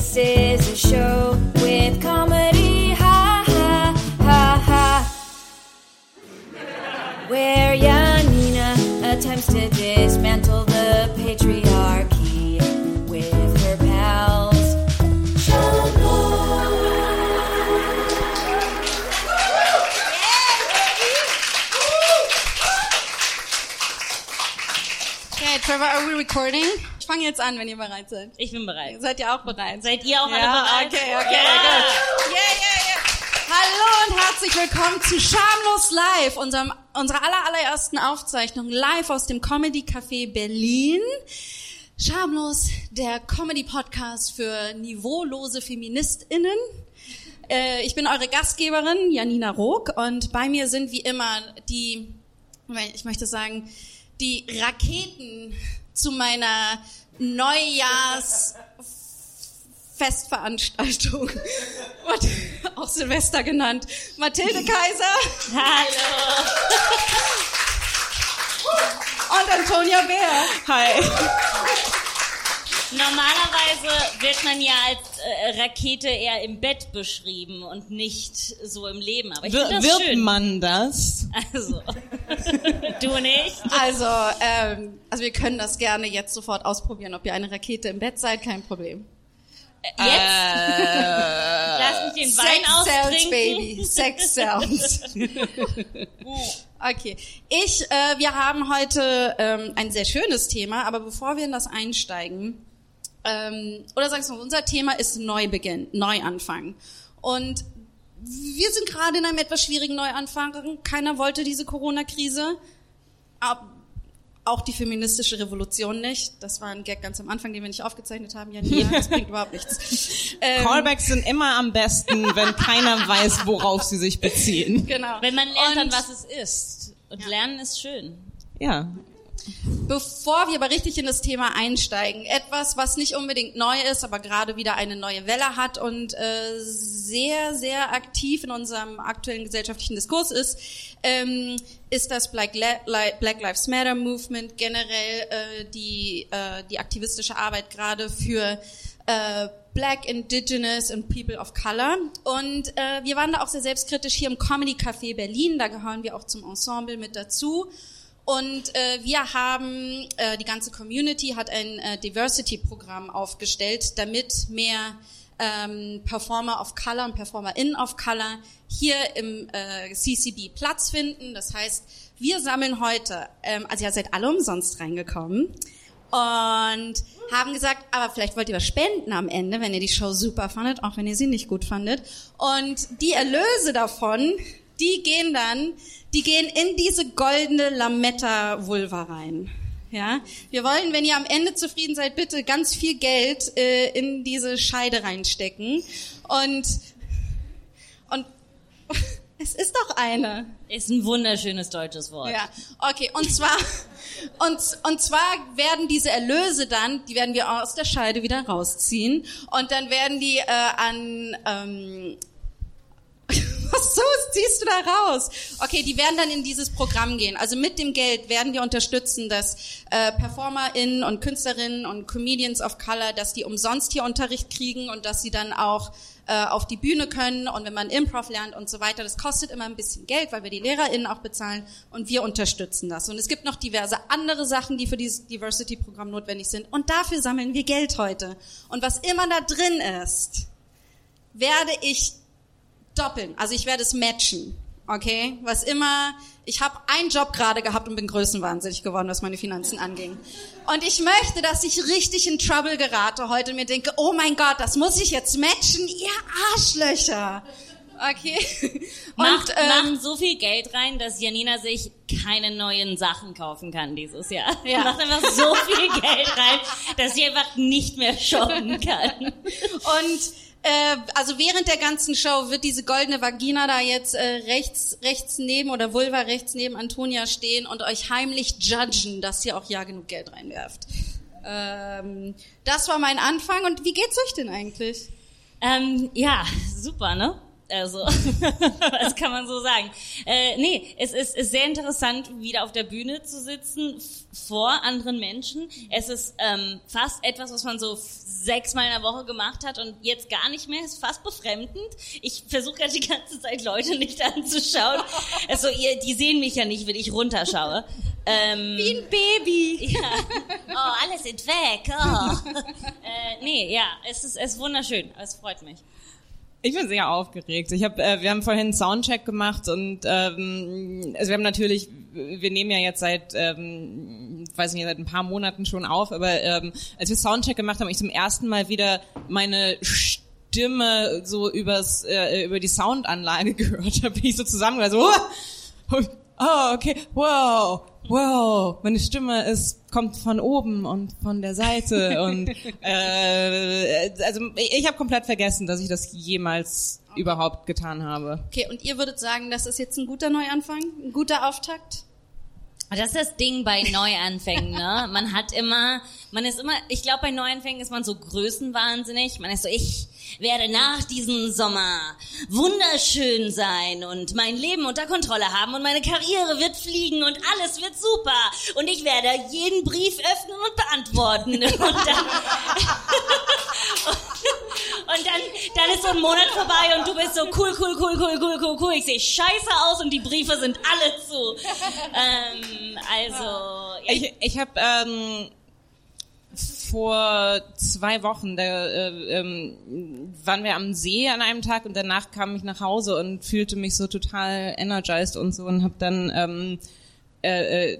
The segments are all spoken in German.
This is a show with comedy, ha ha ha ha. Where Janina attempts to dismantle the patriarchy with her pals. Okay, Trevor, are we recording? Ich fange jetzt an, wenn ihr bereit seid. Ich bin bereit. Seid ihr auch bereit? Seid ihr auch ja, alle bereit? okay, okay, Ja. gut. Yeah, yeah, yeah. Hallo und herzlich willkommen zu Schamlos Live, unserem, unserer aller, allerersten Aufzeichnung live aus dem Comedy Café Berlin. Schamlos, der Comedy-Podcast für niveaulose FeministInnen. Äh, ich bin eure Gastgeberin, Janina Rook, und bei mir sind wie immer die, ich möchte sagen, die Raketen zu meiner Neujahrsfestveranstaltung, auch Silvester genannt, Mathilde Kaiser Hallo. und Antonia Bär. Hi. Normalerweise wird man ja als äh, Rakete eher im Bett beschrieben und nicht so im Leben. Aber ich Wir, finde das wird schön. man das? Also, du nicht? Also, ähm, also wir können das gerne jetzt sofort ausprobieren, ob ihr eine Rakete im Bett seid, kein Problem. Jetzt? Lass mich den Wein Sex Sounds, austrinken. Baby. Sex Sounds. okay. Ich, äh, wir haben heute ähm, ein sehr schönes Thema, aber bevor wir in das einsteigen, ähm, oder sagst du, unser Thema ist Neubeginn, Neuanfang. Und wir sind gerade in einem etwas schwierigen Neuanfang. Keiner wollte diese Corona-Krise. Auch die feministische Revolution nicht. Das war ein Gag ganz am Anfang, den wir nicht aufgezeichnet haben. Ja, Nina, das bringt überhaupt nichts. Ähm, Callbacks sind immer am besten, wenn keiner weiß, worauf sie sich beziehen. Genau. Wenn man lernt, dann Und- was es ist. Und lernen ist schön. Ja. Bevor wir aber richtig in das Thema einsteigen, etwas, was nicht unbedingt neu ist, aber gerade wieder eine neue Welle hat und äh, sehr, sehr aktiv in unserem aktuellen gesellschaftlichen Diskurs ist, ähm, ist das Black, Black Lives Matter Movement, generell äh, die, äh, die aktivistische Arbeit gerade für äh, Black, Indigenous and People of Color. Und äh, wir waren da auch sehr selbstkritisch hier im Comedy Café Berlin, da gehören wir auch zum Ensemble mit dazu. Und äh, wir haben, äh, die ganze Community hat ein äh, Diversity-Programm aufgestellt, damit mehr ähm, Performer of Color und PerformerInnen of Color hier im äh, CCB Platz finden. Das heißt, wir sammeln heute, ähm, also ihr seid alle umsonst reingekommen und haben gesagt, aber vielleicht wollt ihr was spenden am Ende, wenn ihr die Show super fandet, auch wenn ihr sie nicht gut fandet. Und die Erlöse davon, die gehen dann, die gehen in diese goldene Lametta-Vulva rein. Ja, wir wollen, wenn ihr am Ende zufrieden seid, bitte ganz viel Geld äh, in diese Scheide reinstecken und und es ist doch eine. Ist ein wunderschönes deutsches Wort. Ja, okay. Und zwar, und, und zwar werden diese Erlöse dann, die werden wir aus der Scheide wieder rausziehen und dann werden die äh, an ähm, was so ziehst du da raus? Okay, die werden dann in dieses Programm gehen. Also mit dem Geld werden wir unterstützen, dass äh, PerformerInnen und Künstlerinnen und Comedians of Color, dass die umsonst hier Unterricht kriegen und dass sie dann auch äh, auf die Bühne können und wenn man Improv lernt und so weiter. Das kostet immer ein bisschen Geld, weil wir die LehrerInnen auch bezahlen und wir unterstützen das. Und es gibt noch diverse andere Sachen, die für dieses Diversity-Programm notwendig sind. Und dafür sammeln wir Geld heute. Und was immer da drin ist, werde ich doppeln. Also ich werde es matchen. Okay? Was immer. Ich habe einen Job gerade gehabt und bin größenwahnsinnig geworden, was meine Finanzen anging. Und ich möchte, dass ich richtig in Trouble gerate heute und mir denke, oh mein Gott, das muss ich jetzt matchen, ihr Arschlöcher. Okay? Macht, ähm, macht so viel Geld rein, dass Janina sich keine neuen Sachen kaufen kann dieses Jahr. Ja. Macht einfach so viel Geld rein, dass sie einfach nicht mehr shoppen kann. Und äh, also während der ganzen Show wird diese goldene Vagina da jetzt äh, rechts rechts neben oder Vulva rechts neben Antonia stehen und euch heimlich judgen, dass ihr auch ja genug Geld reinwerft. Ähm, das war mein Anfang und wie geht's euch denn eigentlich? Ähm, ja, super, ne? Also, das kann man so sagen. Äh, nee, es ist, ist sehr interessant, wieder auf der Bühne zu sitzen vor anderen Menschen. Es ist ähm, fast etwas, was man so sechsmal in der Woche gemacht hat und jetzt gar nicht mehr. Ist fast befremdend. Ich versuche gerade die ganze Zeit Leute nicht anzuschauen. Also ihr, die sehen mich ja nicht, wenn ich runterschaue. Ähm, Wie ein Baby. ja. Oh, alle sind weg. Oh. äh, nee, ja, es ist, es ist wunderschön. Es freut mich. Ich bin sehr aufgeregt. Ich hab, äh, wir haben vorhin einen Soundcheck gemacht und ähm, also wir haben natürlich, wir nehmen ja jetzt seit, ähm, weiß nicht, seit ein paar Monaten schon auf, aber ähm, als wir Soundcheck gemacht haben, hab ich zum ersten Mal wieder meine Stimme so übers äh, über die Soundanlage gehört. Da bin ich so zusammen, so, oh, okay, wow, wow, meine Stimme ist kommt von oben und von der Seite und äh, also ich, ich habe komplett vergessen, dass ich das jemals überhaupt getan habe. Okay, und ihr würdet sagen, das ist jetzt ein guter Neuanfang? Ein guter Auftakt? Das ist das Ding bei Neuanfängen, ne? Man hat immer, man ist immer, ich glaube bei Neuanfängen ist man so größenwahnsinnig. Man ist so, ich werde nach diesem Sommer wunderschön sein und mein Leben unter Kontrolle haben und meine Karriere wird fliegen und alles wird super und ich werde jeden Brief öffnen und beantworten und dann und dann, dann ist so ein Monat vorbei und du bist so cool, cool, cool, cool, cool, cool, cool. Ich sehe scheiße aus und die Briefe sind alle zu. Ähm, also, Ich, ich habe ähm, vor zwei Wochen, da äh, ähm, waren wir am See an einem Tag und danach kam ich nach Hause und fühlte mich so total energized und so und habe dann ähm, äh, äh,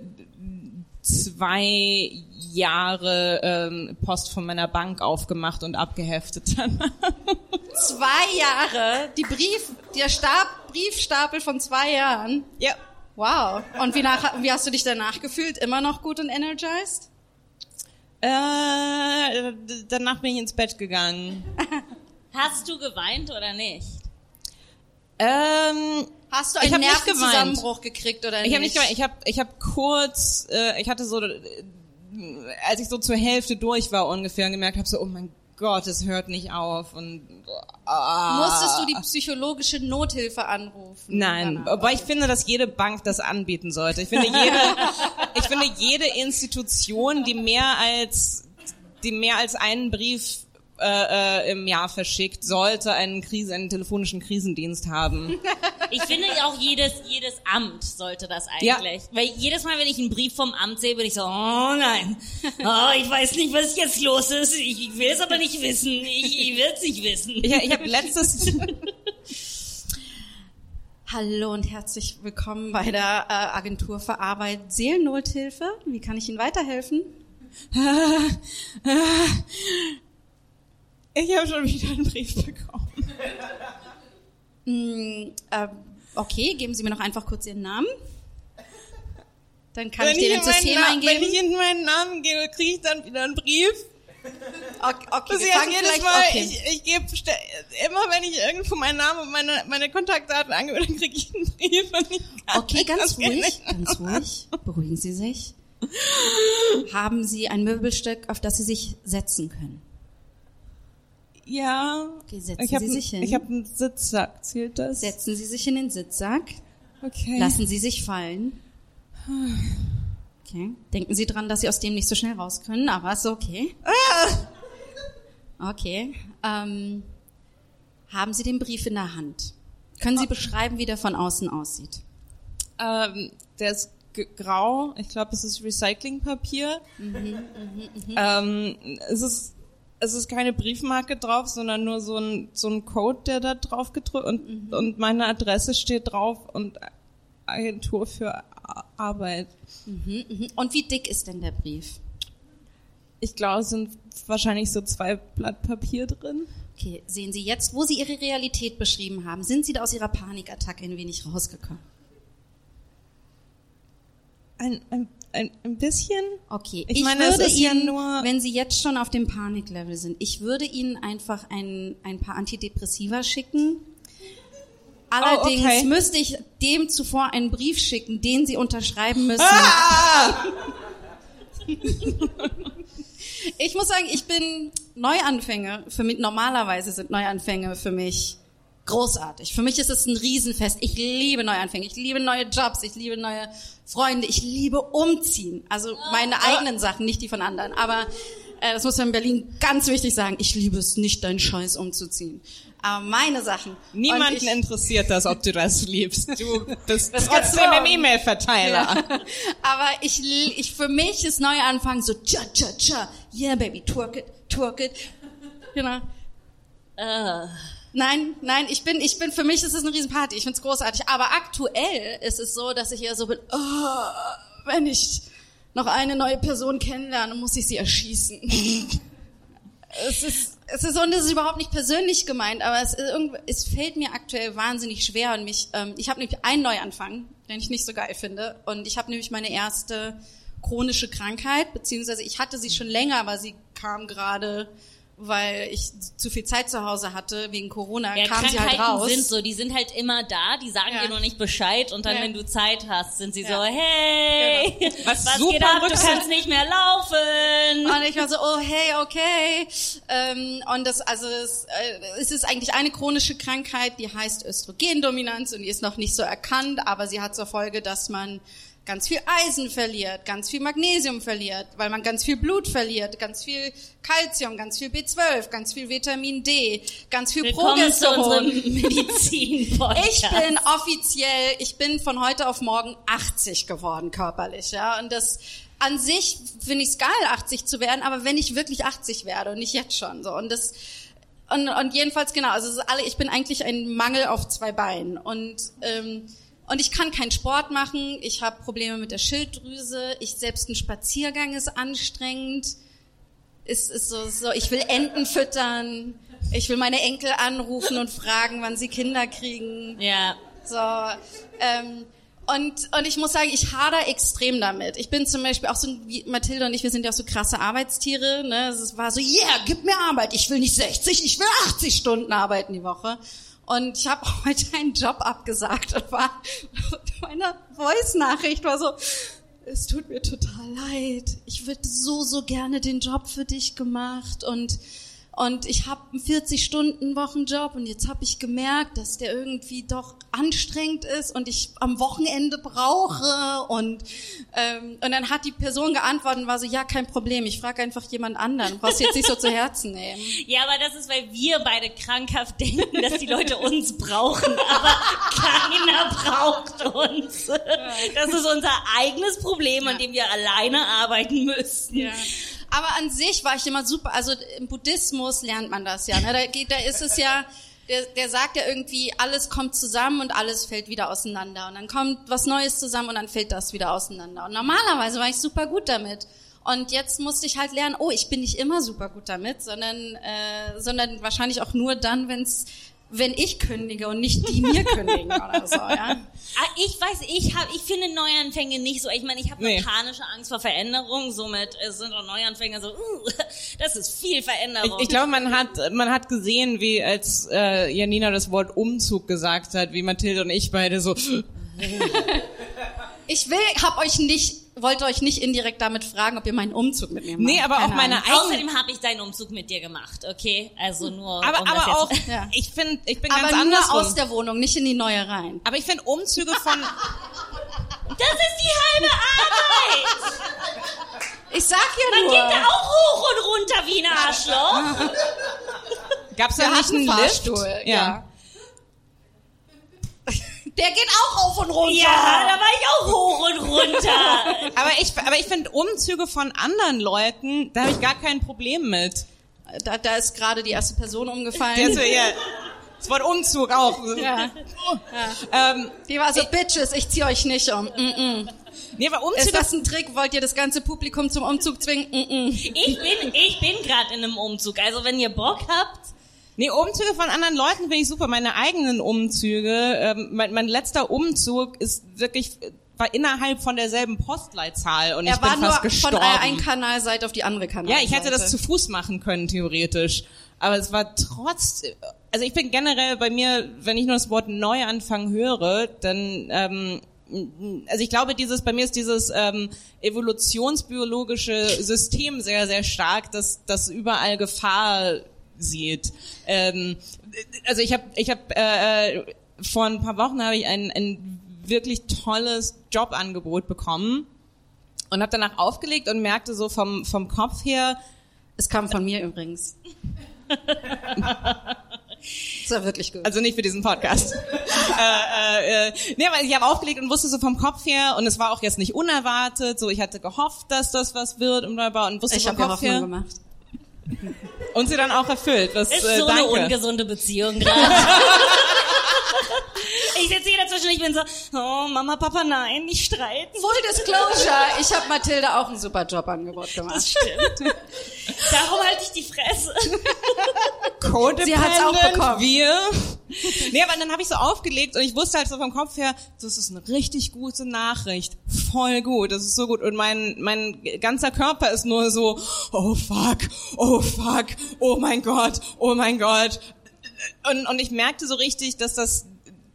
zwei Jahre ähm, Post von meiner Bank aufgemacht und abgeheftet. Zwei Jahre, die Brief, der Stab, Briefstapel von zwei Jahren. ja. Wow. Und wie, nach, wie hast du dich danach gefühlt? Immer noch gut und energized? Äh, danach bin ich ins Bett gegangen. hast du geweint oder nicht? Ähm, Hast du Ich einen hab nicht Nervenzusammenbruch gekriegt oder Ich nicht? habe nicht ich habe ich hab kurz, äh, ich hatte so, äh, als ich so zur Hälfte durch war ungefähr und gemerkt habe, so, oh mein Gott, es hört nicht auf und ah. Musstest du die psychologische Nothilfe anrufen? Nein, aber ich finde, dass jede Bank das anbieten sollte. Ich finde jede, ich finde jede Institution, die mehr als, die mehr als einen Brief äh, äh, im Jahr verschickt, sollte einen Krise, einen telefonischen Krisendienst haben. Ich finde auch jedes, jedes Amt sollte das Ja. eigentlich. Weil jedes Mal, wenn ich einen Brief vom Amt sehe, bin ich so, oh nein, oh, ich weiß nicht, was jetzt los ist. Ich, ich will es aber nicht wissen. Ich, ich will es nicht wissen. Ich, ich habe letztes, Hallo und herzlich willkommen bei der äh, Agentur für Arbeit Seelennothilfe. Wie kann ich Ihnen weiterhelfen? ich habe schon wieder einen Brief bekommen. Mm, äh, okay, geben Sie mir noch einfach kurz Ihren Namen. Dann kann wenn ich den in ins System Na- eingeben. Wenn ich in meinen Namen gebe, kriege ich dann wieder einen Brief. okay, okay, wir fangen jedes vielleicht- Mal, okay. ich, ich gebe immer, wenn ich irgendwo meinen Namen und meine, meine Kontaktdaten angebe, dann kriege ich einen Brief. Und ich Okay, ganz ruhig, ganz ruhig. Beruhigen Sie sich. Haben Sie ein Möbelstück, auf das Sie sich setzen können? Ja. Okay, setzen ich Sie sich hin. Ich habe einen Sitzsack. Zählt das? Setzen Sie sich in den Sitzsack. Okay. Lassen Sie sich fallen. Okay. Denken Sie dran, dass Sie aus dem nicht so schnell raus können, aber ist okay. Okay. Ähm, haben Sie den Brief in der Hand? Können Sie beschreiben, wie der von außen aussieht? Ähm, der ist grau. Ich glaube, es ist Recyclingpapier. ähm, es ist es ist keine Briefmarke drauf, sondern nur so ein so ein Code, der da drauf gedrückt und und meine Adresse steht drauf und Agentur für Arbeit. Mhm. Und wie dick ist denn der Brief? Ich glaube, es sind wahrscheinlich so zwei Blatt Papier drin. Okay, sehen Sie jetzt, wo Sie Ihre Realität beschrieben haben, sind Sie da aus Ihrer Panikattacke ein wenig rausgekommen? Ein, ein, ein, ein bisschen. Okay, Ich ich, meine, es würde ist ja Ihnen, nur- wenn Sie jetzt schon auf dem Paniklevel sind, ich würde Ihnen einfach ein, ein paar Antidepressiva schicken. Allerdings Oh, okay. müsste ich dem zuvor einen Brief schicken, den Sie unterschreiben müssen. Ah! Ich muss sagen, ich bin Neuanfänge. Für mich, normalerweise sind Neuanfänge für mich großartig. Für mich ist es ein Riesenfest. Ich liebe Neuanfänge, ich liebe neue Jobs, ich liebe neue Freunde, ich liebe umziehen. Also meine eigenen Sachen, nicht die von anderen. Aber äh, das muss man in Berlin ganz wichtig sagen. Ich liebe es nicht, deinen Scheiß umzuziehen. Aber meine Sachen. Niemanden ich, interessiert das, ob du das liebst. Du bist Das trotzdem im E-Mail-Verteiler. Ja. Aber ich, ich, für mich ist Neuanfang so, tja, tja, tja, yeah, baby, twerk it, twerk it. Genau. Äh, Nein, nein, ich bin, ich bin, für mich ist es eine Riesenparty. Ich find's großartig. Aber aktuell ist es so, dass ich eher so bin, oh, wenn ich noch eine neue Person kennenlerne, muss ich sie erschießen. es ist, es ist, und es ist überhaupt nicht persönlich gemeint, aber es, ist es fällt mir aktuell wahnsinnig schwer und mich, ähm, ich habe nämlich einen Neuanfang, den ich nicht so geil finde. Und ich habe nämlich meine erste chronische Krankheit, beziehungsweise ich hatte sie schon länger, aber sie kam gerade, weil ich zu viel Zeit zu Hause hatte, wegen Corona, ja, kam sie halt Krankheiten raus. sind so, die sind halt immer da, die sagen Ja. dir noch nicht Bescheid und dann, Ja. wenn du Zeit hast, sind sie Ja. so, hey, Was was super geht ab, du kannst nicht mehr laufen. Und ich war so, oh hey, okay. Ähm, und das, also es, äh, es ist eigentlich eine chronische Krankheit, die heißt Östrogendominanz und die ist noch nicht so erkannt, aber sie hat zur Folge, dass man ganz viel Eisen verliert, ganz viel Magnesium verliert, weil man ganz viel Blut verliert, ganz viel Calcium, ganz viel B12, ganz viel Vitamin D, ganz viel Willkommen zu unserem Progesteron. Medizin-Podcast. Ich bin offiziell, ich bin von heute auf morgen 80 geworden körperlich, ja. Und das an sich finde ich es geil, 80 zu werden, aber wenn ich wirklich 80 werde und nicht jetzt schon so. Und das und, und jedenfalls genau, also alle, ich bin eigentlich ein Mangel auf zwei Beinen und ähm, und ich kann keinen Sport machen. Ich habe Probleme mit der Schilddrüse. Ich selbst ein Spaziergang ist anstrengend. Ist ist so, so ich will Enten füttern. Ich will meine Enkel anrufen und fragen, wann sie Kinder kriegen. ja. So, ähm, und, und ich muss sagen, ich hader extrem damit. Ich bin zum Beispiel auch so, wie Mathilde und ich, wir sind ja auch so krasse Arbeitstiere. Ne? Es war so, yeah, gib mir Arbeit. Ich will nicht 60, ich will 80 Stunden arbeiten die Woche. Und ich habe heute einen Job abgesagt und war meine Voice-Nachricht war so, es tut mir total leid. Ich würde so, so gerne den Job für dich gemacht und und ich habe einen 40-Stunden-Wochenjob und jetzt habe ich gemerkt, dass der irgendwie doch anstrengend ist und ich am Wochenende brauche. Und, ähm, und dann hat die Person geantwortet und war so, ja, kein Problem, ich frage einfach jemand anderen. Du brauchst jetzt nicht so zu Herzen nehmen. Ja, aber das ist, weil wir beide krankhaft denken, dass die Leute uns brauchen, aber keiner braucht uns. Das ist unser eigenes Problem, an dem wir alleine arbeiten müssen. Aber an sich war ich immer super. Also im Buddhismus lernt man das ja. Ne? Da, geht, da ist es ja, der, der sagt ja irgendwie, alles kommt zusammen und alles fällt wieder auseinander. Und dann kommt was Neues zusammen und dann fällt das wieder auseinander. Und normalerweise war ich super gut damit. Und jetzt musste ich halt lernen, oh, ich bin nicht immer super gut damit, sondern, äh, sondern wahrscheinlich auch nur dann, wenn's, wenn ich kündige und nicht die mir kündigen oder so, ja. Ah, Ich weiß, ich hab, ich finde Neuanfänge nicht so. Ich meine, ich habe eine Nee. panische Angst vor Veränderung. Somit äh, sind auch Neuanfänge so. Uh, das ist viel Ich, Veränderung. ich glaube, man hat, man hat gesehen, wie als äh, Janina das Wort Umzug gesagt hat, wie Mathilde und ich beide so, Ich will, hab euch nicht, wollte euch nicht indirekt damit fragen, ob ihr meinen Umzug mit mir macht. nee, aber auch Keine meine Ahnung. eigene, Außerdem habe ich deinen Umzug mit dir gemacht, okay? Also nur. aber, um das aber auch, Ja. ich finde, ich bin aber ganz nur andersrum. aus der Wohnung, nicht in die neue rein. aber ich finde Umzüge von, Das ist die halbe Arbeit. Ich sag ja Man nur. geht da auch hoch und runter wie ein Arschloch. gab's da Wir nicht einen? Fahrstuhl, ja. ja. Der geht auch auf und runter. Ja, da war ich auch hoch und runter. Aber ich, aber ich finde Umzüge von anderen Leuten, da habe ich gar kein Problem mit. Da, da ist gerade die erste Person umgefallen. Der so, ja, das Wort Umzug auch. ja. Ähm, Die war so, Bitches, ich zieh euch nicht um. Mm -mm. nee, aber Ist Umzüge, das ein Trick? Wollt ihr das ganze Publikum zum Umzug zwingen? Mm -mm. Ich bin, ich bin gerade in einem Umzug. Also wenn ihr Bock habt, nee, Umzüge von anderen Leuten finde ich super. Meine eigenen Umzüge, ähm, mein, mein letzter Umzug ist wirklich, war innerhalb von derselben Postleitzahl und ich Er war bin nur fast von gestorben. einer Kanalseite auf die andere Ja, Kanalseite. ich hätte das zu Fuß machen können, theoretisch. Aber es war trotz, also ich bin generell bei mir, wenn ich nur das Wort Neuanfang höre, dann, ähm, also ich glaube, dieses, bei mir ist dieses ähm, evolutionsbiologische System sehr, sehr stark, dass, dass überall Gefahr sieht. Ähm, also ich habe, ich habe äh, vor ein paar Wochen habe ich ein, ein wirklich tolles Jobangebot bekommen und habe danach aufgelegt und merkte so vom vom Kopf her, Es kam von mir übrigens. Das war wirklich gut. also nicht für diesen Podcast. äh, äh, äh, nee, aber ich habe aufgelegt und wusste so vom Kopf her und es war auch jetzt nicht unerwartet. So, ich hatte gehofft, dass das was wird und und wusste ich vom Kopf Hoffnung her gemacht. Und sie dann auch erfüllt. Was, Ist äh, so eine danke. ungesunde Beziehung gerade. ich sitze hier dazwischen, ich bin so, oh Mama, Papa, nein, nicht streiten. Full Disclosure, ich habe Mathilde auch ein super Jobangebot gemacht. Das stimmt. Darum halte ich die Fresse. Codependent, Sie hat's auch bekommen. Wir. Nee, aber dann habe ich so aufgelegt und ich wusste halt so vom Kopf her, das ist eine richtig gute Nachricht. Voll gut, das ist so gut. Und mein, mein ganzer Körper ist nur so, oh fuck, oh fuck, oh mein Gott, oh mein Gott. Und, und ich merkte so richtig, dass das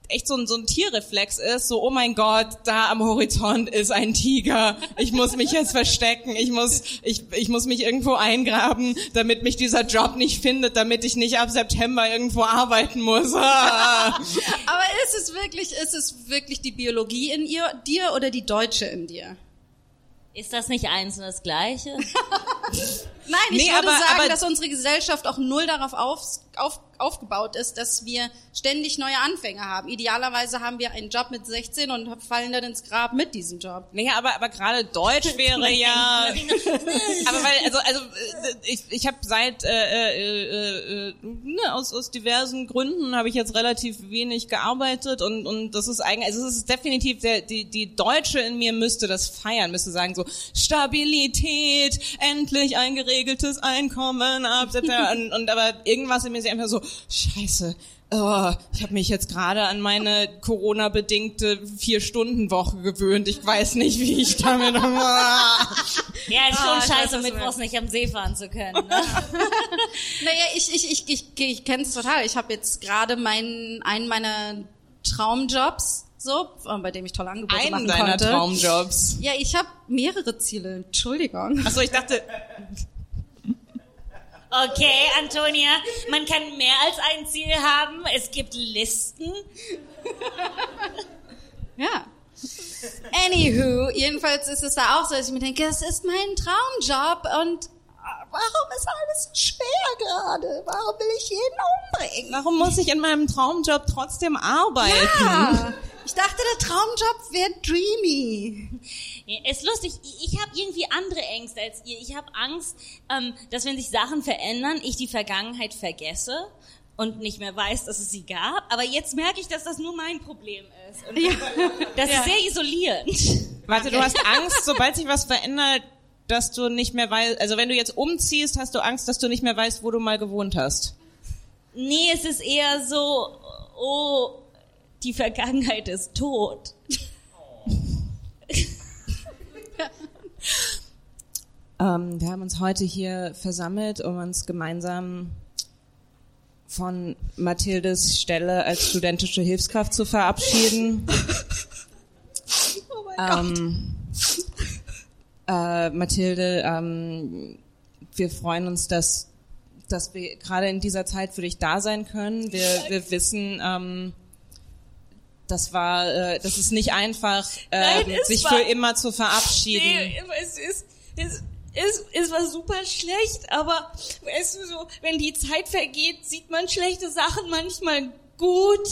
echt so ein, so ein Tierreflex ist, so, oh mein Gott, da am Horizont ist ein Tiger. Ich muss mich jetzt verstecken. Ich muss, ich, ich muss mich irgendwo eingraben, damit mich dieser Job nicht findet, damit ich nicht ab September irgendwo arbeiten muss. Ah. Aber ist es wirklich, ist es wirklich die Biologie in ihr, dir oder die Deutsche in dir? Ist das nicht eins und das Gleiche? Nein, ich Nee, würde aber- sagen, aber- dass unsere Gesellschaft auch null darauf auf, auf, aufgebaut ist, dass wir ständig neue Anfänge haben. Idealerweise haben wir einen Job mit 16 und fallen dann ins Grab mit diesem Job. Naja, aber, aber gerade Deutsch wäre ja. aber weil, also, also äh, ich, ich habe seit äh, äh, äh, ne, aus, aus diversen Gründen habe ich jetzt relativ wenig gearbeitet und, und das ist eigentlich, also es ist definitiv der, die, die Deutsche in mir müsste das feiern, müsste sagen so Stabilität, endlich ein geregeltes Einkommen ab und, und aber irgendwas in mir ist einfach so Scheiße. Oh, ich habe mich jetzt gerade an meine Corona-bedingte Vier-Stunden-Woche gewöhnt. Ich weiß nicht, wie ich damit. Ja, ist schon weiß, scheiße, mittwochs nicht am See fahren zu können. Ne? Naja, ich, ich, ich, ich, ich kenne es total. Ich habe jetzt gerade meinen, einen meiner Traumjobs, so, äh, bei dem ich tolle Angebote Einen machen deiner konnte. Traumjobs. Ja, ich habe mehrere Ziele. Entschuldigung. Achso, ich dachte, Okay, Antonia, man kann mehr als ein Ziel haben. Es gibt Listen. Ja. Anywho, jedenfalls ist es da auch so, dass ich mir denke, es ist mein Traumjob und warum ist alles so schwer gerade? Warum will ich jeden umbringen? warum muss ich in meinem Traumjob trotzdem arbeiten? Ja, ich dachte, der Traumjob wäre dreamy. Ja, ist lustig, ich, habe irgendwie andere Ängste als ihr. Ich habe Angst, ähm, dass wenn sich Sachen verändern, ich die Vergangenheit vergesse und nicht mehr weiß, dass es sie gab. Aber jetzt merke ich, dass das nur mein Problem ist. Und das ist sehr isolierend. Warte, du hast Angst, sobald sich was verändert, dass du nicht mehr weißt, also wenn du jetzt umziehst, hast du Angst, dass du nicht mehr weißt, wo du mal gewohnt hast. Nee, es ist eher so, oh, die Vergangenheit ist tot. Ähm, wir haben uns heute hier versammelt, um uns gemeinsam von Mathildes Stelle als studentische Hilfskraft zu verabschieden. ähm, äh, Mathilde, ähm, wir freuen uns, dass, dass wir gerade in dieser Zeit für dich da sein können. Wir, wir wissen, ähm, das war, äh, das ist nicht einfach, Nein, ähm, es sich war- für immer zu verabschieden. Nee, es ist, es, es, es war super schlecht, aber weißt du so, wenn die Zeit vergeht, sieht man schlechte Sachen manchmal gut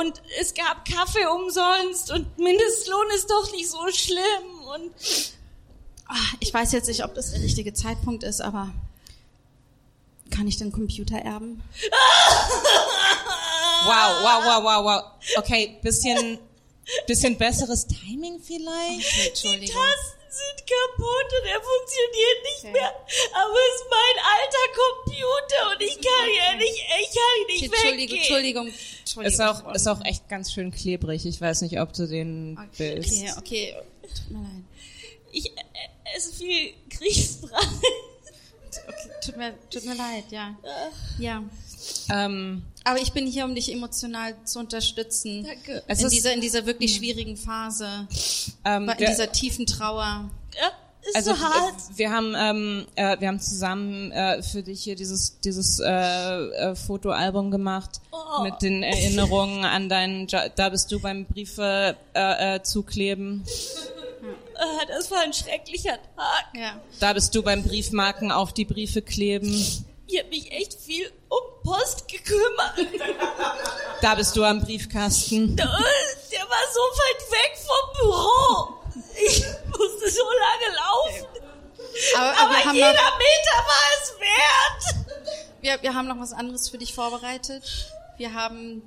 und es gab Kaffee umsonst und Mindestlohn ist doch nicht so schlimm und Ich weiß jetzt nicht, ob das der richtige Zeitpunkt ist, aber kann ich den Computer erben? Wow, wow, wow, wow, wow. Okay, bisschen, bisschen besseres Timing vielleicht? die Entschuldigung. Tasten sind kaputt und er funktioniert nicht Okay. mehr. Aber es ist mein alter Computer und ich kann ja nicht, ich kann ihn nicht Entschuldigung, weggehen. Entschuldigung, Entschuldigung. Ist auch, ist auch echt ganz schön klebrig. Ich weiß nicht, ob du den Okay, willst. okay, okay. Tut mir leid. Ich esse viel Grießbrei. Okay, tut mir, tut mir leid, ja. Ja. Ähm, Aber ich bin hier, um dich emotional zu unterstützen. Danke. Es In ist- dieser, in dieser wirklich schwierigen Phase. ähm, In der, dieser tiefen Trauer. Ja, so hart. äh, wir haben ähm, äh, wir haben zusammen äh, für dich hier dieses dieses äh, äh, Fotoalbum gemacht Oh. mit den Erinnerungen an deinen da bist du beim Briefe äh, äh, zukleben das war ein schrecklicher Tag. Ja. da bist du beim Briefmarken auf die Briefe kleben Ich habe mich echt viel um Post gekümmert. da bist du am Briefkasten Der war so weit weg vom Büro. Ich musste so lange laufen. Aber, aber, Aber wir, haben jeder noch, Meter war es wert. wir, wir haben noch was anderes für dich vorbereitet. Wir haben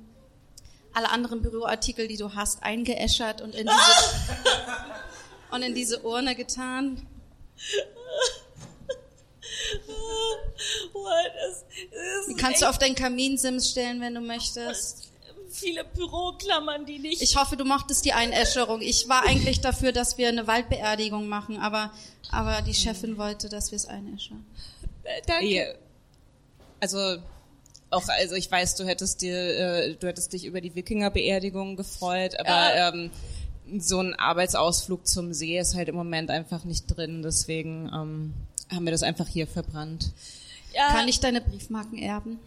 alle anderen Büroartikel, die du hast, eingeäschert und in diese, und in diese Urne getan. Die kannst du auf deinen Kaminsims stellen, wenn du möchtest. viele Büroklammern, die nicht. Ich hoffe, du mochtest die Einäscherung. Ich war eigentlich dafür, dass wir eine Waldbeerdigung machen, aber, aber die Chefin wollte, dass wir es einäschern. Danke. Also auch, also ich weiß, du hättest dir, äh, du hättest dich über die Wikingerbeerdigung gefreut, aber Ja. ähm, so ein Arbeitsausflug zum See ist halt im Moment einfach nicht drin, deswegen ähm, haben wir das einfach hier verbrannt. Ja, Kann ich deine Briefmarken erben?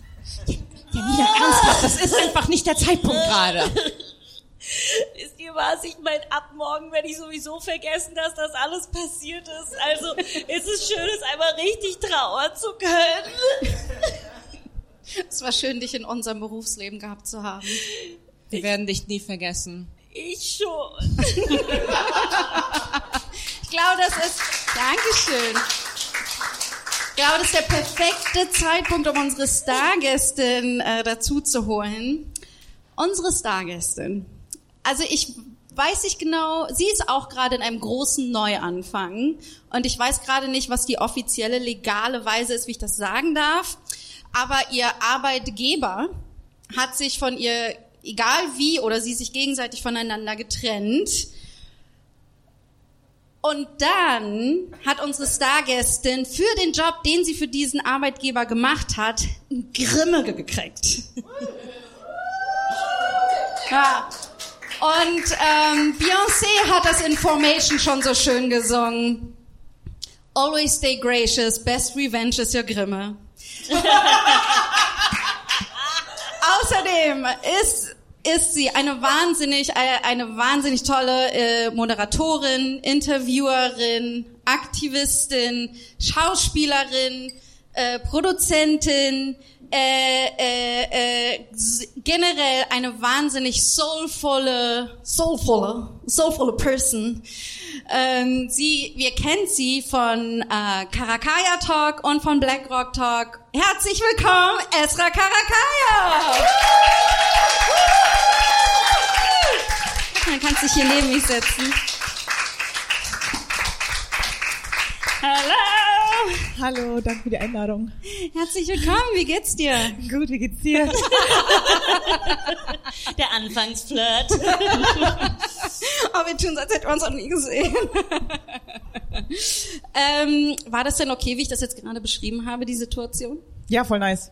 Janina, ernsthaft, das ist einfach nicht der Zeitpunkt gerade. Wisst ihr was? Ich meine, ab morgen werde ich sowieso vergessen, dass das alles passiert ist. Also es ist schön, es einmal richtig trauern zu können. Es war schön, dich in unserem Berufsleben gehabt zu haben. Wir werden dich nie vergessen. Ich schon. Ich glaube, das ist. Dankeschön. Ich glaube, das ist der perfekte Zeitpunkt, um unsere Stargästin äh, dazu zu holen. Unsere Stargästin. Also ich weiß nicht genau, sie ist auch gerade in einem großen Neuanfang und ich weiß gerade nicht, was die offizielle legale Weise ist, wie ich das sagen darf. Aber ihr Arbeitgeber hat sich von ihr, egal wie, oder sie sich gegenseitig voneinander getrennt. Und dann hat unsere Stargästin für den Job, den sie für diesen Arbeitgeber gemacht hat, einen Grimme gekriegt. Ja. Und ähm, Beyoncé hat das Information schon so schön gesungen. Always stay gracious, best revenge is your Grimme. Außerdem ist ist sie eine wahnsinnig eine, eine wahnsinnig tolle äh, Moderatorin, Interviewerin, Aktivistin, Schauspielerin, äh, Produzentin, äh, äh, äh, generell eine wahnsinnig soulvolle, soulvolle, soulvolle Person. Ähm, sie, wir kennen sie von äh, Karakaya Talk und von BlackRock Talk. Herzlich willkommen, Esra Karakaya! Dann kannst du dich hier neben mich setzen. Hallo. Hallo, danke für die Einladung. Herzlich willkommen, wie geht's dir? Gut, wie geht's dir? Der Anfangsflirt. Oh, wir tun als hätten wir uns noch nie gesehen. ähm, war das denn okay, wie ich das jetzt gerade beschrieben habe, die Situation? Ja, voll nice.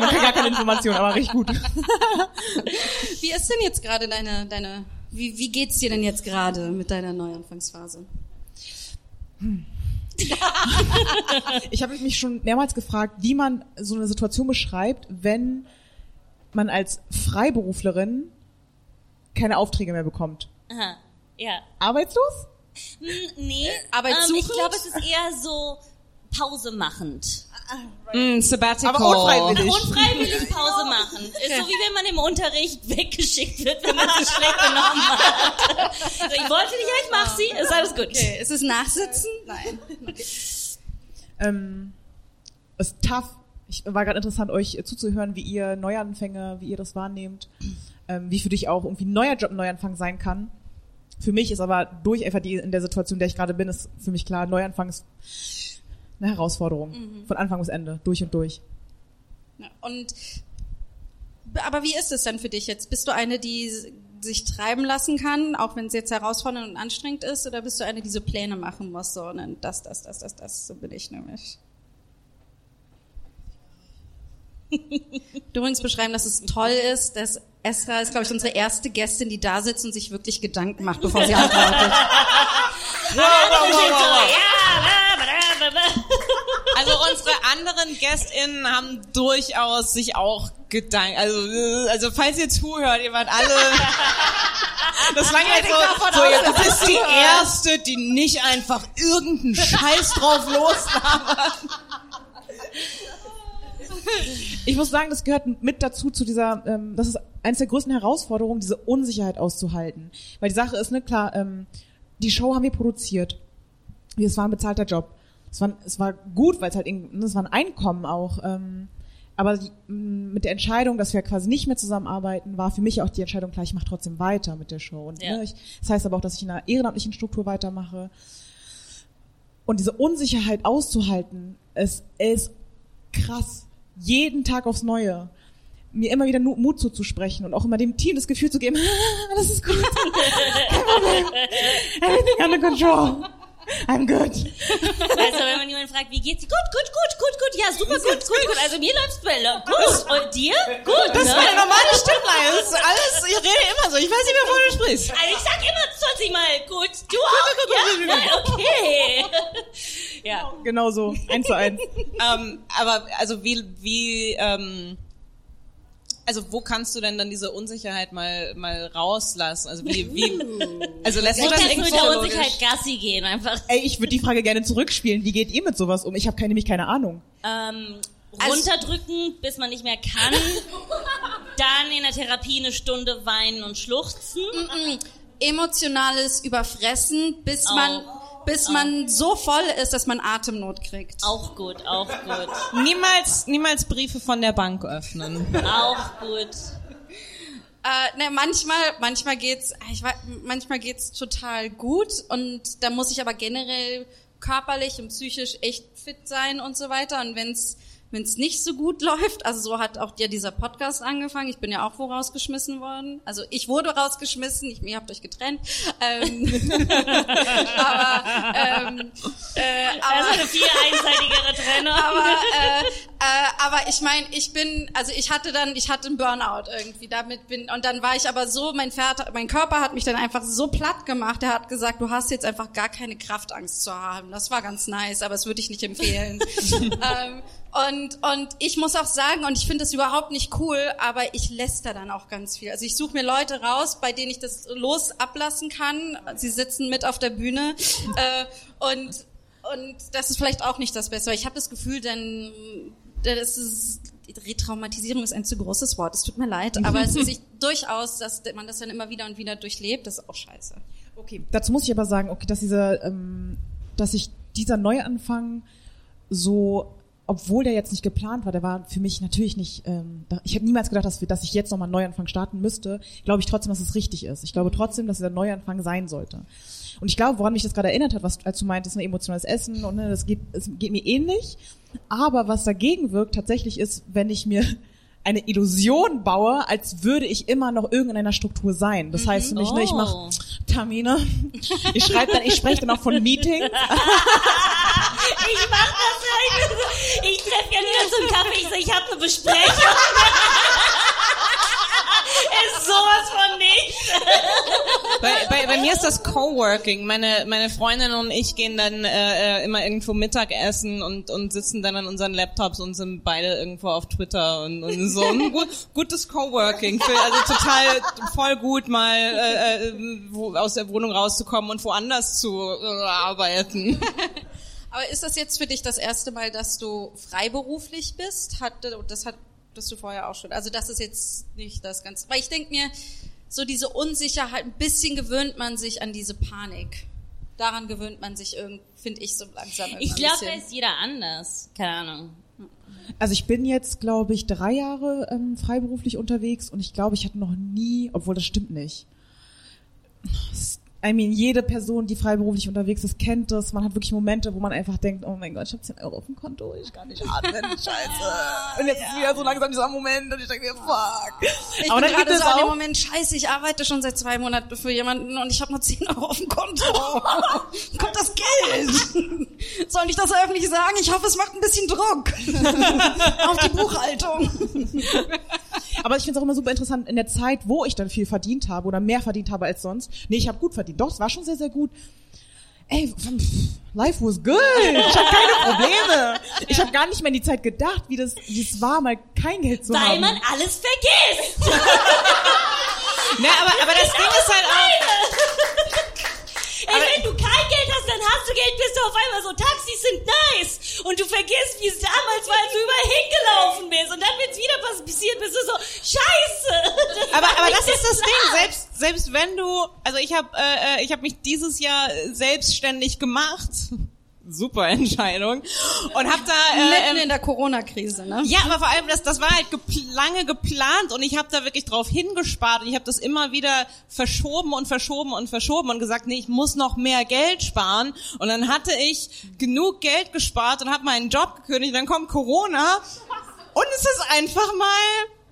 Man kriegt gar keine Information, aber richtig gut. Wie ist denn jetzt gerade deine, deine, wie, wie geht's dir denn jetzt gerade mit deiner Neuanfangsphase? Ich habe mich schon mehrmals gefragt, wie man so eine Situation beschreibt, wenn man als Freiberuflerin keine Aufträge mehr bekommt. Aha. Ja. Arbeitslos? Hm, nee. Arbeitssuchend? Ähm, ich glaube, es ist eher so Pause machend. Mm, sabbatical. Aber unfreiwillig. Unfreiwillig Pause machen. Ist so wie wenn man im Unterricht weggeschickt wird, wenn man sich schlecht benommen hat. So, ich wollte nicht, ich mach sie, ist alles gut. Okay, ist es Nachsitzen? Nein. Ähm, ist tough. Ich war gerade interessant, euch zuzuhören, wie ihr Neuanfänge, wie ihr das wahrnehmt, ähm, wie für dich auch irgendwie ein neuer Job ein Neuanfang sein kann. Für mich ist aber durch einfach die in der Situation, in der ich gerade bin, ist für mich klar, Neuanfang ist eine Herausforderung. Von Anfang bis Ende, durch und durch. Ja, Und aber wie ist es denn für dich jetzt? Bist du eine, die sich treiben lassen kann, auch wenn es jetzt herausfordernd und anstrengend ist, oder bist du eine, die so Pläne machen muss, so und dann das, das, das, das, das, so bin ich nämlich. Du übrigens beschreiben, dass es toll ist, dass Esra ist, glaube ich, unsere erste Gästin, die da sitzt und sich wirklich Gedanken macht, bevor sie antwortet. wow, wow, Ja, Also unsere anderen GästInnen haben durchaus sich auch Gedanken, also, also falls ihr zuhört, ihr wart alle, das war jetzt so, so jetzt, du bist die Erste, die nicht einfach irgendeinen Scheiß drauf loslabert. Ich muss sagen, das gehört mit dazu zu dieser, ähm, das ist eines der größten Herausforderungen, diese Unsicherheit auszuhalten. Weil die Sache ist, ne, klar, ähm, die Show haben wir produziert. Es war ein bezahlter Job. Es war, es war gut, weil es halt, irgendwie- ne, es war ein Einkommen auch. Ähm, aber die, m, mit der Entscheidung, dass wir quasi nicht mehr zusammenarbeiten, war für mich auch die Entscheidung klar, ich mache trotzdem weiter mit der Show. Und Ja. ne, ich, das heißt aber auch, dass ich in einer ehrenamtlichen Struktur weitermache. Und diese Unsicherheit auszuhalten, es ist krass. Jeden Tag aufs Neue. Mir immer wieder Mut zuzusprechen und auch immer dem Team das Gefühl zu geben, das ist gut. Everything under control. I'm good. Weißt du, wenn man jemanden fragt, wie geht's dir? Gut, gut, gut, gut, gut, ja, super gut, gut, gut. Also mir läuft's besser. Gut. Und dir? Gut, Das ist ne? meine normale Stimmlage. Das ist alles, ich rede immer so. Ich weiß nicht mehr, wovon du sprichst. Also ich sag immer 20 Mal gut. Du auch? Ja, ja, okay. Ja. Genau so. Eins zu eins. ähm, aber also wie, wie, ähm, also wo kannst du denn dann diese Unsicherheit mal mal rauslassen? Also wie, wie, also lässt du das kannst du mit der Unsicherheit Gassi gehen einfach? Ey, ich würde die Frage gerne zurückspielen. Wie geht ihr mit sowas um? Ich habe keine, nämlich keine Ahnung. Ähm, Also- runterdrücken, bis man nicht mehr kann. Dann in der Therapie eine Stunde weinen und schluchzen. Emotionales Überfressen, bis Auch. man, bis man so voll ist, dass man Atemnot kriegt. Auch gut, auch gut, niemals niemals Briefe von der Bank öffnen. auch gut. Äh, ne, manchmal, manchmal geht's, ich weiß, manchmal geht's total gut und da muss ich aber generell körperlich und psychisch echt fit sein und so weiter. Und wenn's wenn's nicht so gut läuft, also so hat auch ja dieser Podcast angefangen. Ich bin ja auch wo rausgeschmissen worden. Also ich wurde rausgeschmissen, ich, ihr habt euch getrennt. Ähm, aber ähm, äh, aber, Also eine viel einseitigere Trennung. aber, äh, äh, aber ich meine, ich bin, also ich hatte dann, ich hatte einen Burnout irgendwie. Damit bin und dann war ich aber so, mein Vater, mein Körper hat mich dann einfach so platt gemacht. Er hat gesagt, du hast jetzt einfach gar keine Kraft, Angst zu haben. Das war ganz nice, aber das würde ich nicht empfehlen. ähm, und und ich muss auch sagen, und ich finde das überhaupt nicht cool, aber ich läster dann auch ganz viel. Also ich suche mir Leute raus, bei denen ich das los ablassen kann. Sie sitzen mit auf der Bühne äh, und und das ist vielleicht auch nicht das Beste. Ich habe das Gefühl, dann das ist Retraumatisierung ist ein zu großes Wort. Es tut mir leid, aber es ist durchaus, dass man das dann immer wieder und wieder durchlebt. Das ist auch scheiße. Okay, dazu muss ich aber sagen, okay, dass dieser, ähm, dass sich dieser Neuanfang so, obwohl der jetzt nicht geplant war, der war für mich natürlich nicht, ähm, ich habe niemals gedacht, dass, wir, dass ich jetzt nochmal einen Neuanfang starten müsste, glaube ich trotzdem, dass es richtig ist. Ich glaube trotzdem, dass dieser Neuanfang sein sollte. Und ich glaube, woran mich das gerade erinnert hat, was als du meintest, ne, emotionales Essen und ne, das geht, es geht mir ähnlich. Aber was dagegen wirkt tatsächlich ist, wenn ich mir eine Illusion baue, als würde ich immer noch irgendeiner Struktur sein. Das heißt nicht, ne, ich mache Oh. Termine. Ich schreibe dann, ich spreche dann auch von Meetings. Ich mach das halt. Ich treffe ja wieder zum Kaffee. Ich so, ich habe eine Besprechung. ist sowas von nicht. Bei, bei, bei mir ist das Coworking. Meine, meine Freundin und ich gehen dann äh, äh, immer irgendwo Mittagessen und, und sitzen dann an unseren Laptops und sind beide irgendwo auf Twitter und, und so. Ein gut, gutes Coworking. Für, also total voll gut mal äh, äh, wo, aus der Wohnung rauszukommen und woanders zu äh, arbeiten. Aber ist das jetzt für dich das erste Mal, dass du freiberuflich bist? Hat, das hat das du vorher auch schon. Also das ist jetzt nicht das Ganze. Weil ich denke mir, so diese Unsicherheit, ein bisschen gewöhnt man sich an diese Panik. Daran gewöhnt man sich irgendwie, finde ich, so langsam. Ich glaube, da ist jeder anders. Keine Ahnung. Also ich bin jetzt, glaube ich, drei Jahre ähm, freiberuflich unterwegs und ich glaube, ich hatte noch nie, obwohl das stimmt nicht. I mean, jede Person, die freiberuflich unterwegs ist, kennt das. Man hat wirklich Momente, wo man einfach denkt, oh mein Gott, ich habe 10 Euro auf dem Konto, ich kann nicht atmen, scheiße. Und jetzt ist wieder so langsam dieser Moment und ich denke mir, fuck. Ich Aber bin dann gibt gerade es so an dem auch, Moment, scheiße, ich arbeite schon seit zwei Monaten für jemanden und ich habe nur 10 Euro auf dem Konto. Kommt das Geld? Soll ich das öffentlich sagen? Ich hoffe, es macht ein bisschen Druck auf die Buchhaltung. Aber ich finde es auch immer super interessant, in der Zeit, wo ich dann viel verdient habe oder mehr verdient habe als sonst. Nee, ich habe gut verdient. Doch, es war schon sehr, sehr gut. ey, life was good. Ich habe keine Probleme. Ich habe gar nicht mehr an die Zeit gedacht, wie das, wie es war, mal kein Geld zu Weil haben. man alles vergisst. Ne, aber, aber das Ding ist halt auch, Ey, wenn du kein Geld hast, dann hast du Geld, bist du auf einmal so, Taxis sind nice. Und du vergisst, wie es damals war, als du überall hingelaufen bist. Und dann, wenn es wieder was passiert, bist du so, scheiße. Das aber, aber das ist das klar. Ding, selbst, selbst wenn du, also ich habe äh, äh, ich hab mich dieses Jahr selbstständig gemacht. Super Entscheidung. Und hab da äh, Mitten ähm, in der Corona-Krise, ne? Ja, aber vor allem, das, das war halt gepl lange geplant und ich habe da wirklich drauf hingespart und ich habe das immer wieder verschoben und verschoben und verschoben und gesagt, nee, ich muss noch mehr Geld sparen. Und dann hatte ich genug Geld gespart und habe meinen Job gekündigt. Dann kommt Corona und es ist einfach mal,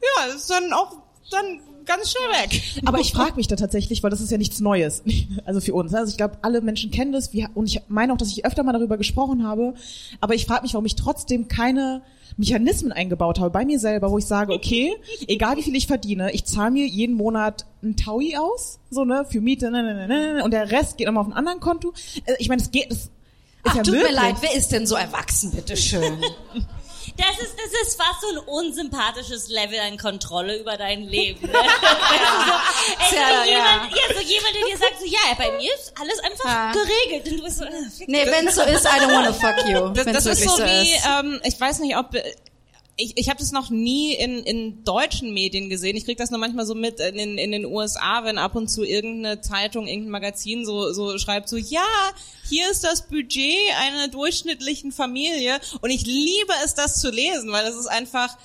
ja, es ist dann auch dann ganz schnell weg. Aber ich frage mich da tatsächlich, weil das ist ja nichts Neues, also für uns. Also ich glaube, alle Menschen kennen das wir, und ich meine auch, dass ich öfter mal darüber gesprochen habe. Aber ich frage mich, warum ich trotzdem keine Mechanismen eingebaut habe bei mir selber, wo ich sage, okay, egal wie viel ich verdiene, ich zahle mir jeden Monat ein Taui aus, so ne, für Miete, ne, ne, ne, ne, ne, und der Rest geht nochmal auf ein anderen Konto. Äh, Ich meine, es geht, es ist Ach, ja tut möglich. mir leid, wer ist denn so erwachsen, bitteschön? Das ist, das ist fast so ein unsympathisches Level an Kontrolle über dein Leben. Ne? Weißt du, so, ey, so ja. jemand, ja. so jemand, der dir sagt, so, ja, bei mir ist alles einfach Ja. geregelt. Und du bist so, äh, fick Nee, wenn so ist, I don't wanna fuck you. Das, das ist wirklich so wie, ist. ähm, ich weiß nicht, ob ich, ich habe das noch nie in, in deutschen Medien gesehen. Ich krieg das nur manchmal so mit in, in, den USA, wenn ab und zu irgendeine Zeitung, irgendein Magazin so, so schreibt, so ja, hier ist das Budget einer durchschnittlichen Familie. Und ich liebe es, das zu lesen, weil es ist einfach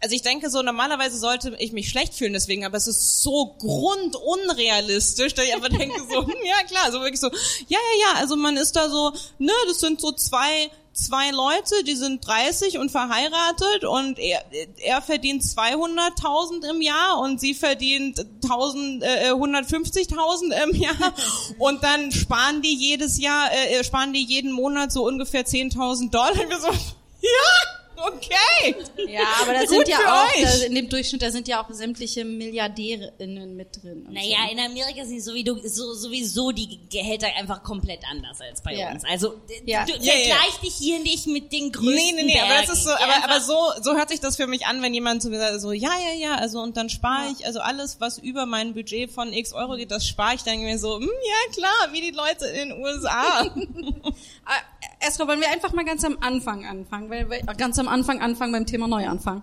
also ich denke so, normalerweise sollte ich mich schlecht fühlen deswegen, aber es ist so grundunrealistisch, dass ich einfach denke so, ja klar, so wirklich so, ja, ja, ja, also man ist da so, ne, das sind so zwei, zwei Leute, die sind 30 und verheiratet und er, er verdient 200.000 im Jahr und sie verdient 1000, äh, 150.000 im Jahr und dann sparen die jedes Jahr, äh, sparen die jeden Monat so ungefähr 10.000 Dollar. Und wir so, ja, okay. Ja, aber da Gut sind ja für auch, euch. da, in dem Durchschnitt, da sind ja auch sämtliche MilliardärInnen mit drin. und Naja, so. in Amerika sind sowieso, so, sowieso die Gehälter einfach komplett anders als bei Ja. uns. Also Ja. du Ja, ja. vergleich dich hier nicht mit den größten Nee, nee, nee, aber das ist so, Bergen. Aber, aber so, so hört sich das für mich an, wenn jemand mir sagt, so, ja, ja, ja, also und dann spare ich, also alles, was über mein Budget von x Euro geht, das spare ich, dann mir so, hm, ja klar, wie die Leute in den USA. Esra, wollen wir einfach mal ganz am Anfang anfangen, weil, weil ganz am Anfang anfangen beim Thema Neuanfang.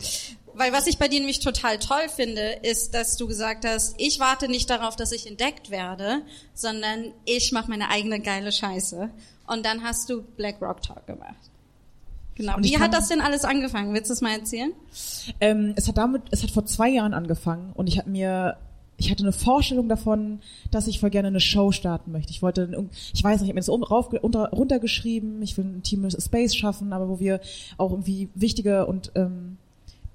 Weil was ich bei dir nämlich total toll finde, ist, dass du gesagt hast, ich warte nicht darauf, dass ich entdeckt werde, sondern ich mache meine eigene geile Scheiße. Und dann hast du Black Rock Talk gemacht. Genau. Wie hat das denn alles angefangen? Willst du es mal erzählen? Ähm, es hat damit, es hat vor zwei Jahren angefangen und ich habe mir, ich hatte eine Vorstellung davon, dass ich voll gerne eine Show starten möchte. Ich wollte, ich weiß nicht, ich habe mir das runtergeschrieben, ich will ein Team Space schaffen, aber wo wir auch irgendwie wichtige und ähm,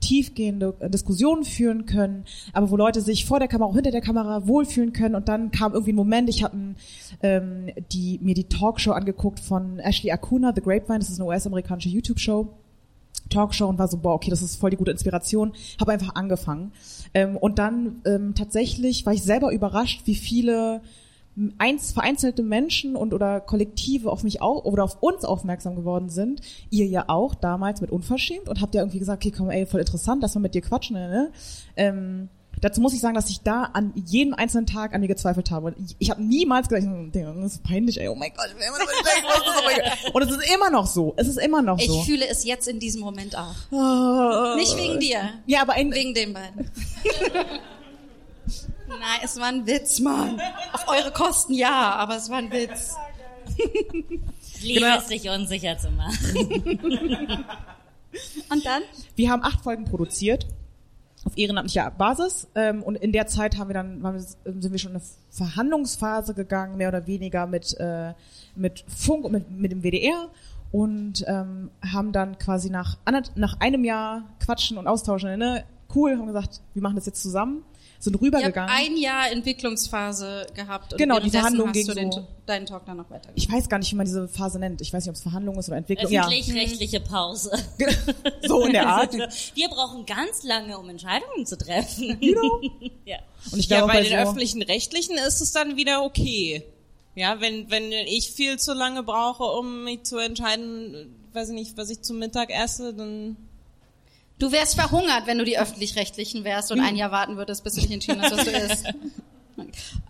tiefgehende Diskussionen führen können, aber wo Leute sich vor der Kamera, auch hinter der Kamera wohlfühlen können. Und dann kam irgendwie ein Moment, ich habe ähm, die, mir die Talkshow angeguckt von Ashley Acuna, The Grapevine, das ist eine US-amerikanische YouTube-Show. Talkshow und war so, boah, okay, das ist voll die gute Inspiration. Habe einfach angefangen. Ähm, und dann ähm, tatsächlich war ich selber überrascht, wie viele eins, vereinzelte Menschen und oder Kollektive auf mich auch oder auf uns aufmerksam geworden sind. Ihr ja auch damals mit Unverschämt und habt ja irgendwie gesagt, okay, komm, ey, voll interessant, dass wir mit dir quatschen, ne? Ähm, Dazu muss ich sagen, dass ich da an jedem einzelnen Tag an mir gezweifelt habe. Und ich, ich habe niemals gedacht, das ist peinlich, ey, oh mein Gott, ich will immer noch nicht denken, was ist, oh mein Gott. Und es ist immer noch so. Es ist immer noch Ich so. fühle es jetzt in diesem Moment auch. Ah. Nicht wegen dir. Ja, aber ein, Wegen den beiden. Nein, es war ein Witz, Mann. Auf eure Kosten ja, aber es war ein Witz. Ich liebe Genau. es, dich unsicher zu machen. Und dann? wir haben acht Folgen produziert auf ehrenamtlicher Basis. Ähm, und in der Zeit haben wir dann wir, sind wir schon in eine Verhandlungsphase gegangen mehr oder weniger mit äh, mit Funk und mit, mit dem WDR und ähm, haben dann quasi nach nach einem Jahr Quatschen und Austauschen ne? Cool haben gesagt wir machen das jetzt zusammen sind Ihr habt rübergegangen ein Jahr Entwicklungsphase gehabt. Und Genau, die Verhandlung ging du den, so- deinen Talk dann noch weiter. ich weiß gar nicht wie man diese Phase nennt ich weiß nicht ob es Verhandlung ist oder Entwicklung ja Öffentlich-rechtliche Pause. so in der Art Wir brauchen ganz lange, um Entscheidungen zu treffen. Know? ja. und ich Ja, glaube bei bei den so, öffentlichen Rechtlichen ist es dann wieder okay. Ja, wenn, wenn ich viel zu lange brauche, um mich zu entscheiden, weiß ich nicht, was ich zum Mittag esse, dann Du wärst verhungert, wenn du die öffentlich-rechtlichen wärst und ein Jahr warten würdest, bis du dich entschieden hast, was du isst.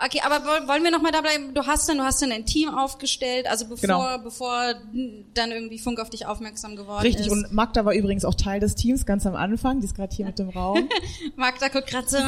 Okay, aber woll- wollen wir noch mal da bleiben? Du hast dann, du hast dann ein Team aufgestellt, also bevor, Genau. bevor dann irgendwie Funk auf dich aufmerksam geworden Richtig, ist. und Magda war übrigens auch Teil des Teams ganz am Anfang, die ist gerade hier mit dem Raum. Magda guckt gerade so.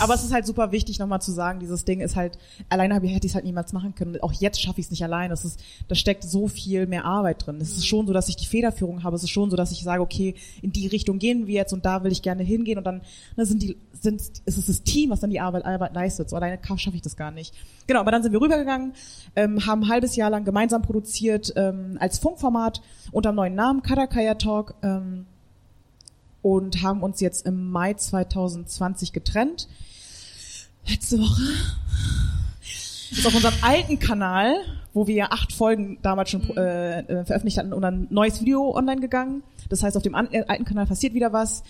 Aber es ist halt super wichtig, nochmal zu sagen, dieses Ding ist halt, alleine ich- hätte ich es halt niemals machen können. Auch jetzt schaffe ich es nicht alleine. Es ist, da steckt so viel mehr Arbeit drin. Es ist schon so, dass ich die Federführung habe. Es ist schon so, dass ich sage, okay, in die Richtung gehen wir jetzt und da will ich gerne hingehen. Und dann ne, sind die, sind, ist es das Team, was dann die Arbeit, Arbeit leistet. So alleine schaffe ich das gar nicht. Genau, aber dann sind wir rübergegangen, ähm, haben ein halbes Jahr lang gemeinsam produziert ähm, als Funkformat unter dem neuen Namen Karakaya Talk. Ähm, und haben uns jetzt im Mai 2020 getrennt. Letzte Woche. Ist auf unserem alten Kanal, wo wir acht Folgen damals schon äh, äh, veröffentlicht hatten, und ein neues Video online gegangen. Das heißt, auf dem äh, alten Kanal passiert wieder was.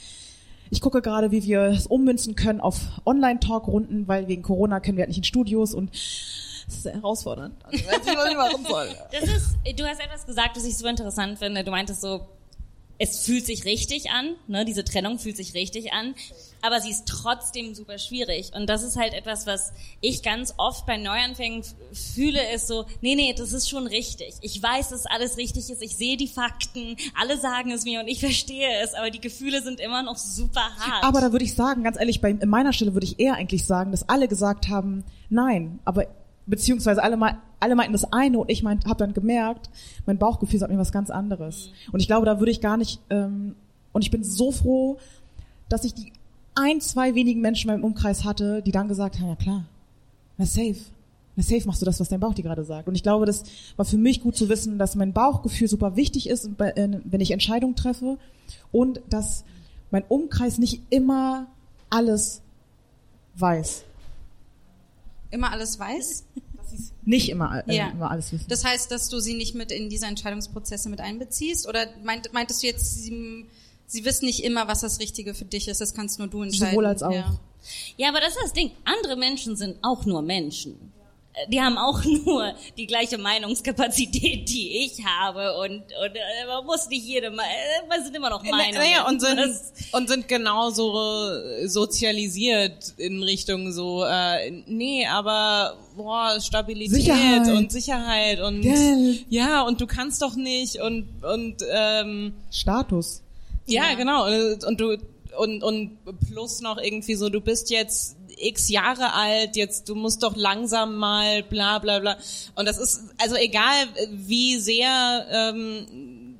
Ich gucke gerade, wie wir es ummünzen können auf Online-Talk-Runden, weil wegen Corona können wir halt nicht in Studios und es ist herausfordernd. Also, was. Das ist, du hast etwas gesagt, das ich so interessant finde. Du meintest so, es fühlt sich richtig an, ne? Diese Trennung fühlt sich richtig an, aber sie ist trotzdem super schwierig. Und das ist halt etwas, was ich ganz oft bei Neuanfängen fühle, ist so, nee, nee, das ist schon richtig. Ich weiß, dass alles richtig ist. Ich sehe die Fakten. Alle sagen es mir und ich verstehe es, aber die Gefühle sind immer noch super hart. Aber da würde ich sagen, ganz ehrlich, bei, in meiner Stelle würde ich eher eigentlich sagen, dass alle gesagt haben, nein, aber beziehungsweise alle, mei- alle meinten das eine und ich meint, habe dann gemerkt, mein Bauchgefühl sagt mir was ganz anderes. Und ich glaube, da würde ich gar nicht, ähm, und ich bin so froh, dass ich die ein, zwei wenigen Menschen in meinem Umkreis hatte, die dann gesagt haben, ja klar, na safe. Na safe machst du das, was dein Bauch dir gerade sagt. Und ich glaube, das war für mich gut zu wissen, dass mein Bauchgefühl super wichtig ist, äh, wenn ich Entscheidungen treffe und dass mein Umkreis nicht immer alles weiß. Immer alles weiß. Nicht immer, äh, Ja. immer alles wissen. Das heißt, dass du sie nicht mit in diese Entscheidungsprozesse mit einbeziehst? Oder meint, meintest du jetzt, sie, sie wissen nicht immer, was das Richtige für dich ist? Das kannst nur du entscheiden. Sowohl als auch. Ja. Ja, aber das ist das Ding. Andere Menschen sind auch nur Menschen. Äh, Die haben auch nur die gleiche Meinungskapazität, die ich habe und, und äh, man muss nicht jede, äh, man sind immer noch Meinungen. Naja, und sind, Das- und sind genauso sozialisiert in Richtung so, äh, nee, aber boah, Stabilität Sicherheit. und Sicherheit und Geld. ja, und du kannst doch nicht und und ähm, Status. ja, Ja. genau. Und, und du und, und plus noch irgendwie so, du bist jetzt x Jahre alt, jetzt du musst doch langsam mal bla bla bla. Und das ist, also egal wie sehr ähm,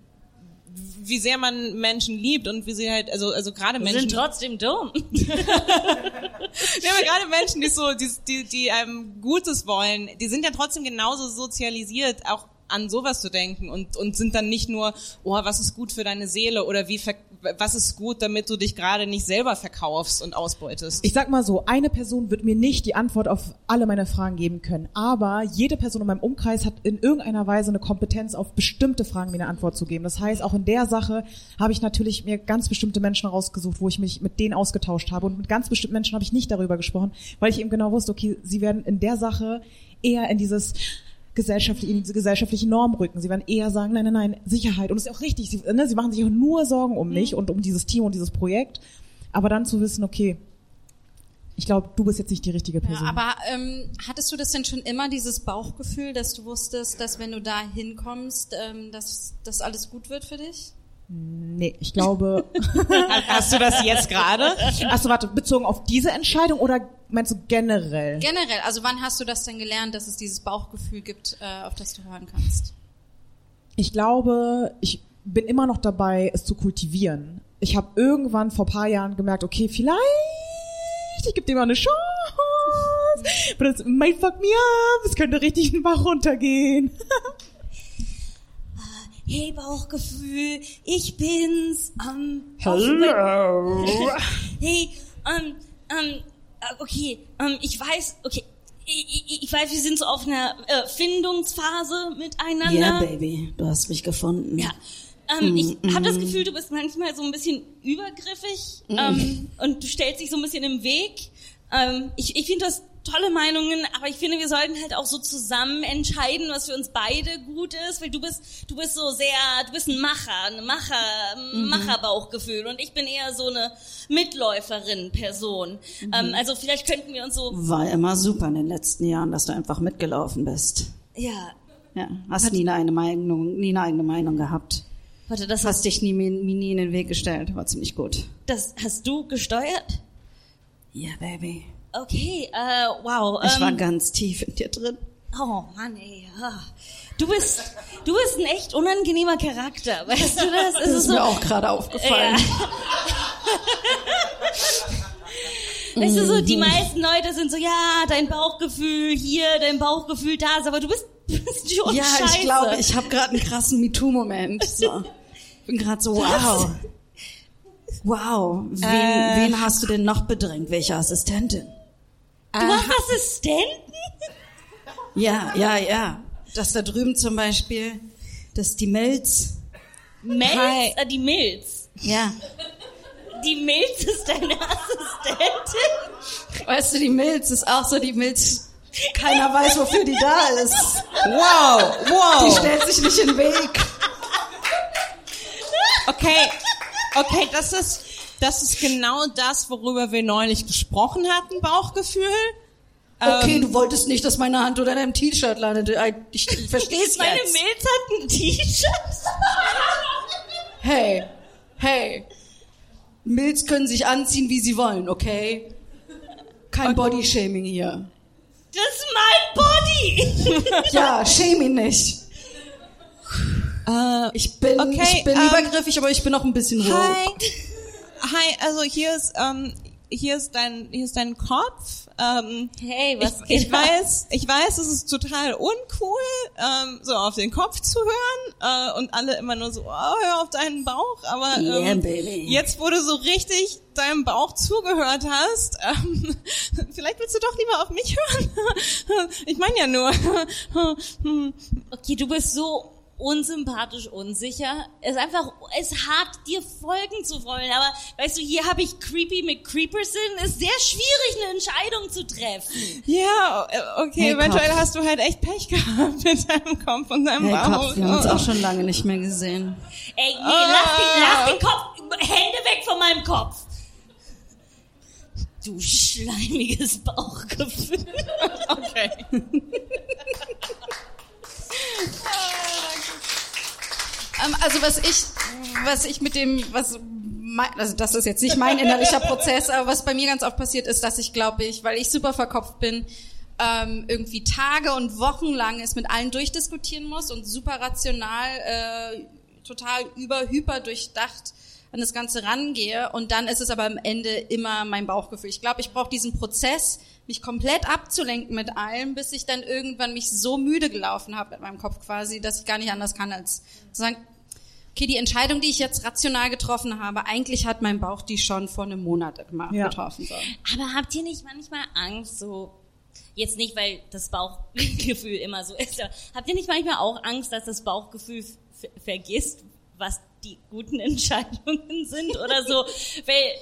wie sehr man Menschen liebt und wie sie halt, also also gerade Menschen, sind trotzdem dumm. ja, aber gerade Menschen, die so, die, die, die einem Gutes wollen, die sind ja trotzdem genauso sozialisiert, auch an sowas zu denken und, und sind dann nicht nur, oh, was ist gut für deine Seele oder wie, ver- was ist gut, damit du dich gerade nicht selber verkaufst und ausbeutest. Ich sag mal so, eine Person wird mir nicht die Antwort auf alle meine Fragen geben können, aber jede Person in meinem Umkreis hat in irgendeiner Weise eine Kompetenz, auf bestimmte Fragen mir eine Antwort zu geben. Das heißt, auch in der Sache habe ich natürlich mir ganz bestimmte Menschen rausgesucht, wo ich mich mit denen ausgetauscht habe und mit ganz bestimmten Menschen habe ich nicht darüber gesprochen, weil ich eben genau wusste, okay, sie werden in der Sache eher in dieses gesellschaftliche, in diese gesellschaftliche Norm rücken. Sie werden eher sagen, nein, nein, nein, Sicherheit. Und das ist auch richtig. Sie, ne, sie machen sich auch nur Sorgen um mich und um dieses Team und dieses Projekt. Aber dann zu wissen, okay, ich glaube, du bist jetzt nicht die richtige Ja, Person. aber ähm, hattest du das denn schon immer, dieses Bauchgefühl, dass du wusstest, dass wenn du da hinkommst, ähm, dass das alles gut wird für dich? Nee, ich glaube. Hast du das jetzt gerade? Achso, warte, bezogen auf diese Entscheidung oder meinst du generell? Generell, also wann hast du das denn gelernt, dass es dieses Bauchgefühl gibt, äh, auf das du hören kannst? Ich glaube, ich bin immer noch dabei, es zu kultivieren. Ich habe irgendwann vor paar Jahren gemerkt, okay, vielleicht, ich gebe dem mal eine Chance. Aber das might fuck me up. Es könnte richtig den Bach runtergehen. Hey Bauchgefühl, ich bin's. Ähm, Hello. Hey, ähm, ähm, äh, okay, ähm, ich weiß, okay, ich, ich, weiß, wir sind so auf einer äh, Findungsphase miteinander. Ja, Baby, du hast mich gefunden. Ja. Ähm, ich habe das Gefühl, du bist manchmal so ein bisschen übergriffig ähm, und du stellst dich so ein bisschen im Weg. Ähm, ich ich finde das tolle Meinungen, aber ich finde, wir sollten halt auch so zusammen entscheiden, was für uns beide gut ist, weil du bist, du bist so sehr, du bist ein Macher, ein Macher, ein Macherbauchgefühl und ich bin eher so eine Mitläuferin-Person. Ähm, also vielleicht könnten wir uns so, War immer super in den letzten Jahren, dass du einfach mitgelaufen bist. ja, Ja, hast nie eine, Meinung, nie eine eigene Meinung gehabt. warte, das hast, Hast dich nie, nie in den Weg gestellt. War ziemlich gut. das hast du gesteuert? Ja, Baby. Okay, äh, wow. Ich war ähm, ganz tief in dir drin. Oh Mann, ey. Du bist, du bist ein echt unangenehmer Charakter, weißt du das? Das Es ist so, mir auch gerade aufgefallen. weißt du so, die meisten Leute sind so, ja, dein Bauchgefühl hier, dein Bauchgefühl da, ist, aber du bist, bist schon Ja, scheiße. ich glaube, ich habe gerade einen krassen MeToo-Moment. So. Bin gerade so, wow. Wow. Wen, Äh. wen hast du denn noch bedrängt? Welche Assistentin? Du hast Assistenten? Ja, ja, ja. Das da drüben zum Beispiel, das ist die Milz. Milz? Hi. Äh, die Milz. Ja. Die Milz ist deine Assistentin? Weißt du, die Milz ist auch so die Milz. Keiner weiß, wofür die da ist. Wow, Die wow. stellt sich nicht in den Weg. Okay, okay, das ist, das ist genau das, worüber wir neulich gesprochen hatten, Bauchgefühl. Okay, Ähm, du wolltest nicht, dass meine Hand unter deinem T-Shirt landet. Ich, ich versteh's Meine jetzt. Milz hat ein T-Shirt. Hey, hey. Milz können sich anziehen, wie sie wollen, okay? Kein Bodyshaming hier. Das ist mein Body. Ja, shame ihn nicht. äh, Ich bin, Okay, ich bin ähm, übergriffig, aber ich bin auch ein bisschen hi, roh. Hi, also hier ist, ähm, hier ist dein, hier ist dein Kopf. Ähm, Hey, was ich, geht ich weiß, ich weiß, es ist total uncool, ähm, so auf den Kopf zu hören äh, und alle immer nur so, oh, hör auf deinen Bauch. Aber Yeah, ähm, baby. jetzt, wo du so richtig deinem Bauch zugehört hast, ähm, vielleicht willst du doch lieber auf mich hören. ich meine ja nur. Okay, du bist so unsympathisch, unsicher. Es ist einfach, es ist hart, dir folgen zu wollen. Aber weißt du, hier habe ich Creepy mit Creeperson. Ist sehr schwierig, eine Entscheidung zu treffen. ja, äh, okay, Hey, eventuell Kopf. hast du halt echt Pech gehabt mit deinem Kopf und deinem Hey, Bauch. Kopf, wir haben uns auch schon lange nicht mehr gesehen. Ey, nee, lass, den, lass den Kopf, Hände weg von meinem Kopf. Du schleimiges Bauchgefühl. Okay. Ähm, also was ich, was ich mit dem, was mein, also das ist jetzt nicht mein innerlicher Prozess, aber was bei mir ganz oft passiert ist, dass ich glaube ich, weil ich super verkopft bin, ähm, irgendwie Tage und Wochen lang es mit allen durchdiskutieren muss und super rational, äh, total über hyper durchdacht an das Ganze rangehe und dann ist es aber am Ende immer mein Bauchgefühl. Ich glaube, ich brauche diesen Prozess, mich komplett abzulenken mit allem, bis ich dann irgendwann mich so müde gelaufen habe mit meinem Kopf quasi, dass ich gar nicht anders kann als zu sagen, okay, die Entscheidung, die ich jetzt rational getroffen habe, eigentlich hat mein Bauch die schon vor einem Monat gemacht, Ja. getroffen. So. Aber habt ihr nicht manchmal Angst, so, jetzt nicht, weil das Bauchgefühl immer so ist, aber habt ihr nicht manchmal auch Angst, dass das Bauchgefühl vergisst, was die guten Entscheidungen sind oder so? weil,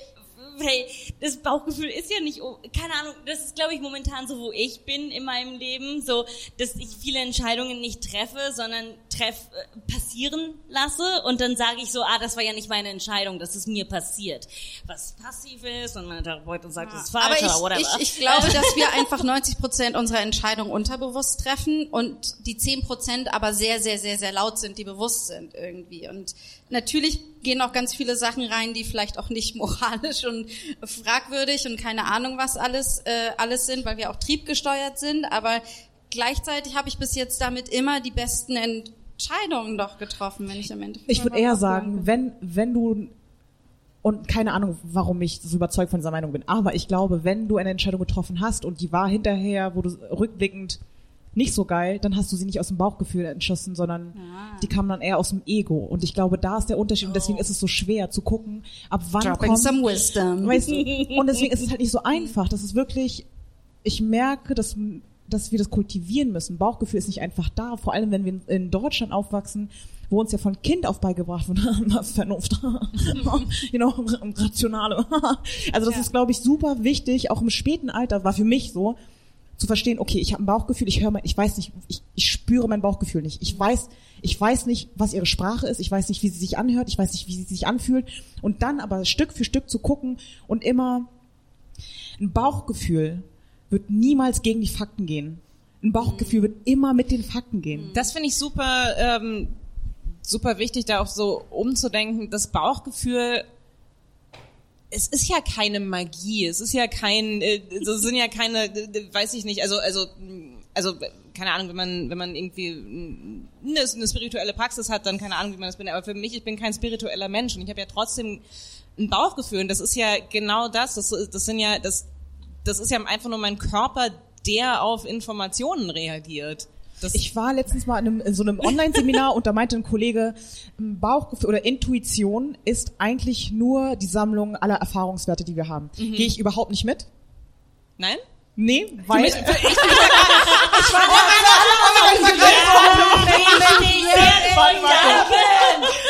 weil das Bauchgefühl ist ja nicht, keine Ahnung, das ist glaube ich momentan so, wo ich bin in meinem Leben, so, dass ich viele Entscheidungen nicht treffe, sondern treff, äh, passieren lasse und dann sage ich so, ah, das war ja nicht meine Entscheidung, das ist mir passiert. Was passiv ist und meine Therapeutin sagt, das ist falsch Aber ich, oder ich, ich glaube, dass wir einfach 90 Prozent unserer Entscheidungen unterbewusst treffen und die 10 Prozent aber sehr, sehr, sehr, sehr laut sind, die bewusst sind irgendwie. Und natürlich gehen auch ganz viele Sachen rein, die vielleicht auch nicht moralisch und fragwürdig und keine Ahnung was alles, äh, alles sind, weil wir auch triebgesteuert sind. Aber gleichzeitig habe ich bis jetzt damit immer die besten Entscheidungen doch getroffen, wenn ich am Ende. Ich würde eher sagen, wenn, wenn du, und keine Ahnung, warum ich so überzeugt von dieser Meinung bin, aber ich glaube, wenn du eine Entscheidung getroffen hast und die war hinterher, wo du rückblickend nicht so geil, dann hast du sie nicht aus dem Bauchgefühl entschossen, sondern die kam dann eher aus dem Ego. Und ich glaube, da ist der Unterschied und deswegen ist es so schwer zu gucken, ab wann Dropping kommt, some wisdom. weißt du, und deswegen ist es halt nicht so einfach. Das ist wirklich, ich merke, dass, dass wir das kultivieren müssen. Bauchgefühl ist nicht einfach da, vor allem wenn wir in- Deutschland aufwachsen, wo uns ja von Kind auf beigebracht wird, Vernunft, you know, rationale. Also das ist, glaube ich, super wichtig, auch im späten Alter, war für mich so, zu verstehen, okay, ich habe ein Bauchgefühl, ich höre mein, ich weiß nicht, ich, ich spüre mein Bauchgefühl nicht. Ich weiß, ich weiß nicht, was ihre Sprache ist, ich weiß nicht, wie sie sich anhört, ich weiß nicht, wie sie sich anfühlt. Und dann aber Stück für Stück zu gucken und immer ein Bauchgefühl wird niemals gegen die Fakten gehen. Ein Bauchgefühl wird immer mit den Fakten gehen. Das finde ich super, ähm, super wichtig, da auch so umzudenken. Das Bauchgefühl, es ist ja keine Magie, es ist ja kein, äh, so sind ja keine, weiß ich nicht, also, also, also, keine Ahnung, wenn man, wenn man irgendwie eine, eine spirituelle Praxis hat, dann keine Ahnung, wie man das bin. Aber für mich, ich bin kein spiritueller Mensch und ich habe ja trotzdem ein Bauchgefühl. Und das ist ja genau das. Das, das sind ja, das, das ist ja einfach nur mein Körper, der auf Informationen reagiert. Das Ich war letztens mal in, einem, in so einem Online-Seminar und da meinte ein Kollege, ähm, Bauchgefühl oder Intuition ist eigentlich nur die Sammlung aller Erfahrungswerte, die wir haben. Gehe ich überhaupt nicht mit? Nein? Nee, weil ich.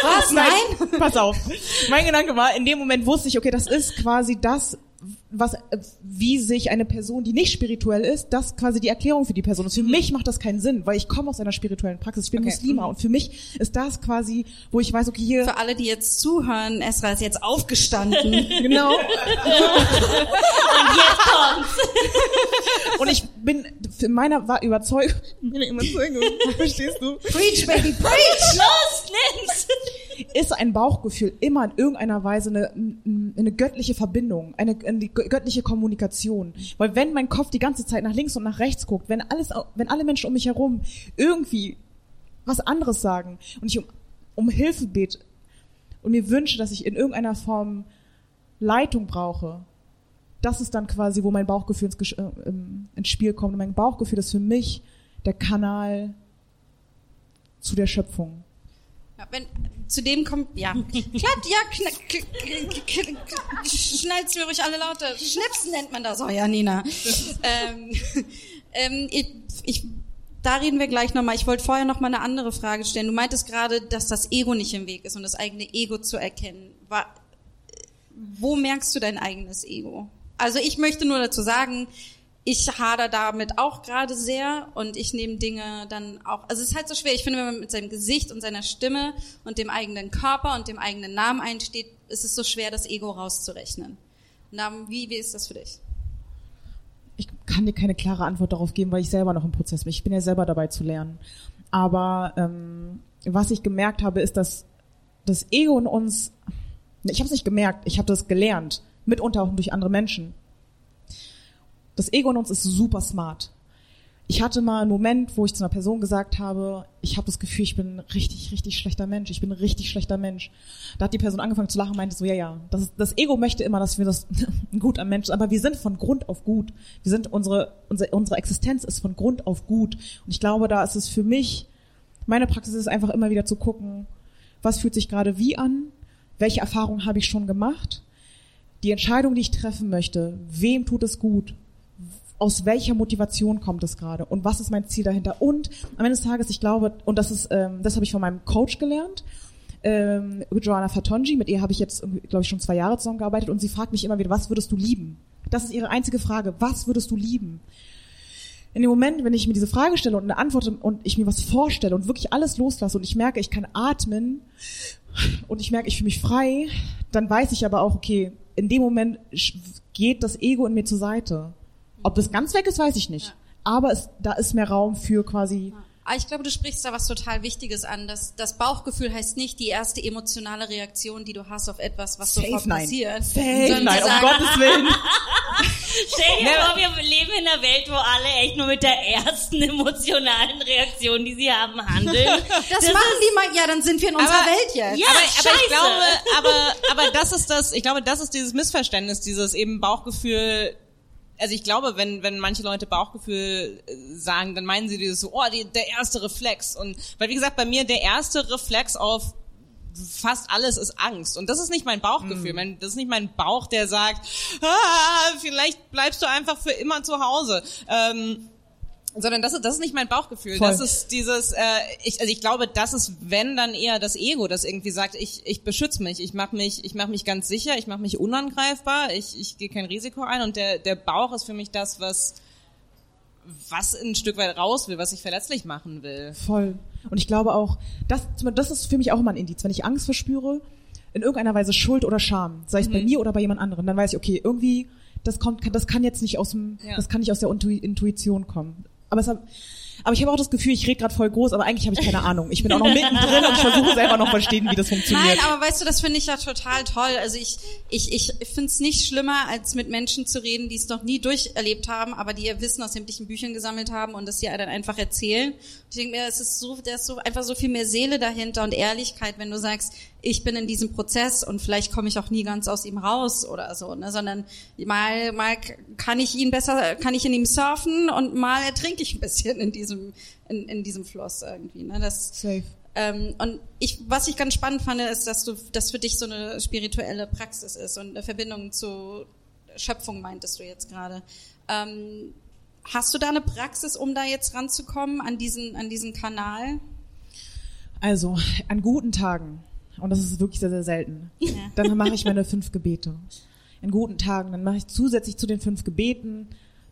Was? Nein? pass auf. Mein Gedanke war, in dem Moment wusste ich, okay, das ist quasi das, was, äh, wie sich eine Person, die nicht spirituell ist, das quasi die Erklärung für die Person ist. Für mich macht das keinen Sinn, weil ich komme aus einer spirituellen Praxis. Ich bin Okay. Muslima und für mich ist das quasi, wo ich weiß, okay, hier, Für alle, die jetzt zuhören, Esra ist jetzt aufgestanden. genau. Und jetzt kommt's. Und ich bin für meiner war Überzeugung, meine Überzeugung, verstehst du, Preach, baby, preach! Los, nimm's. ist ein Bauchgefühl immer in irgendeiner Weise eine, eine göttliche Verbindung, eine, eine göttliche Kommunikation. Weil wenn mein Kopf die ganze Zeit nach links und nach rechts guckt, wenn alles, wenn alle Menschen um mich herum irgendwie was anderes sagen und ich um, um Hilfe bete und mir wünsche, dass ich in irgendeiner Form Leitung brauche, das ist dann quasi, wo mein Bauchgefühl ins, äh, ins Spiel kommt. Und mein Bauchgefühl ist für mich der Kanal zu der Schöpfung. Wenn, zu dem kommt, ja, klappt, ja, schnellt's mir ruhig alle Laute. Schnipsen nennt man das. Oh ja, Nina. ähm, ähm, ich, ich, da reden wir gleich nochmal. Ich wollte vorher noch mal eine andere Frage stellen. Du meintest gerade, dass das Ego nicht im Weg ist und das eigene Ego zu erkennen. War, wo merkst du dein eigenes Ego? Also ich möchte nur dazu sagen, ich hader damit auch gerade sehr und ich nehme Dinge dann auch, also es ist halt so schwer. Ich finde, wenn man mit seinem Gesicht und seiner Stimme und dem eigenen Körper und dem eigenen Namen einsteht, ist es so schwer, das Ego rauszurechnen. Darum, wie, wie ist das für dich? ich kann dir keine klare Antwort darauf geben, weil ich selber noch im Prozess bin. Ich bin ja selber dabei zu lernen. Aber ähm, was ich gemerkt habe, ist, dass das Ego in uns, ich habe es nicht gemerkt, ich habe das gelernt, mitunter auch durch andere Menschen. Das Ego in uns ist super smart. Ich hatte mal einen Moment, wo ich zu einer Person gesagt habe, ich habe das Gefühl, ich bin ein richtig, richtig schlechter Mensch. Ich bin ein richtig schlechter Mensch. Da hat die Person angefangen zu lachen und meinte so, ja, ja, das, das Ego möchte immer, dass wir das gut am Menschen, aber wir sind von Grund auf gut. Wir sind, unsere, unsere, unsere Existenz ist von Grund auf gut. Und ich glaube, da ist es für mich, meine Praxis ist einfach immer wieder zu gucken, was fühlt sich gerade wie an, welche Erfahrungen habe ich schon gemacht, die Entscheidung, die ich treffen möchte, wem tut es gut, aus welcher Motivation kommt es gerade und was ist mein Ziel dahinter. Und am Ende des Tages, ich glaube, und das ist, ähm, das habe ich von meinem Coach gelernt, ähm, Joanna Fatonji, mit ihr habe ich jetzt, glaube ich, schon zwei Jahre zusammengearbeitet und sie fragt mich immer wieder, was würdest du lieben? Das ist ihre einzige Frage, was würdest du lieben? In dem Moment, wenn ich mir diese Frage stelle und eine Antwort und ich mir was vorstelle und wirklich alles loslasse und ich merke, ich kann atmen und ich merke, ich fühle mich frei, dann weiß ich aber auch, okay, in dem Moment geht das Ego in mir zur Seite. Ob das ganz weg ist, weiß ich nicht. Aber es, da ist mehr Raum für quasi, Ah, ich glaube, du sprichst da was total Wichtiges an. Das, das Bauchgefühl heißt nicht die erste emotionale Reaktion, die du hast auf etwas, was safe sofort nein. passiert. Safe nein, um Gottes Willen. Stell dir vor, wir leben in einer Welt, wo alle echt nur mit der ersten emotionalen Reaktion, die sie haben, handeln. Das, machen die mal, ja, dann sind wir in unserer Aber- Welt jetzt. Ja, aber, aber scheiße. ich glaube, aber, aber das ist das, ich glaube, das ist dieses Missverständnis, dieses eben Bauchgefühl. Also ich glaube, wenn, wenn manche Leute Bauchgefühl äh, sagen, dann meinen sie dieses so, oh, die, der erste Reflex. Und weil wie gesagt, bei mir der erste Reflex auf fast alles ist Angst. Und das ist nicht mein Bauchgefühl. Mein, das ist nicht mein Bauch, der sagt, ah, vielleicht bleibst du einfach für immer zu Hause. Ähm, sondern das ist, das ist nicht mein Bauchgefühl. Voll. Das ist dieses, äh, ich, also ich glaube, das ist, wenn dann eher das Ego, das irgendwie sagt, ich, ich beschütze mich, ich mache mich, ich mache mich ganz sicher, ich mache mich unangreifbar, ich, ich gehe kein Risiko ein und der, der Bauch ist für mich das, was was ein Stück weit raus will, was ich verletzlich machen will. Voll. Und ich glaube auch, das, das ist für mich auch immer ein Indiz. Wenn ich Angst verspüre, in irgendeiner Weise Schuld oder Scham, sei es bei mir oder bei jemand anderem, dann weiß ich, okay, irgendwie, das kommt, das kann jetzt nicht aus dem, Ja. das kann nicht aus der Intu- Intuition kommen. Aber es hat, aber ich habe auch das Gefühl, ich rede gerade voll groß, aber eigentlich habe ich keine Ahnung. Ich bin auch noch mittendrin und ich versuche selber noch verstehen, wie das funktioniert. Nein, aber weißt du, das finde ich ja total toll. Also ich, ich, ich finde es nicht schlimmer, als mit Menschen zu reden, die es noch nie durcherlebt haben, aber die ihr Wissen aus sämtlichen Büchern gesammelt haben und das dir dann einfach erzählen. Ich denke mir, es ist so, da ist so einfach so viel mehr Seele dahinter und Ehrlichkeit, wenn du sagst, ich bin in diesem Prozess und vielleicht komme ich auch nie ganz aus ihm raus oder so, ne? sondern mal, mal kann ich ihn besser, kann ich in ihm surfen und mal ertrinke ich ein bisschen in diesem, in, in diesem Fluss irgendwie. Ne? Das, Safe. ähm, und ich, was ich ganz spannend fand, ist, dass du, das für dich so eine spirituelle Praxis ist und eine Verbindung zu Schöpfung meintest du jetzt gerade. Ähm, hast du da eine Praxis, um da jetzt ranzukommen an diesen, an diesen Kanal? Also, an guten Tagen, und das ist wirklich sehr, sehr selten, dann mache ich meine fünf Gebete. An guten Tagen, dann mache ich zusätzlich zu den fünf Gebeten,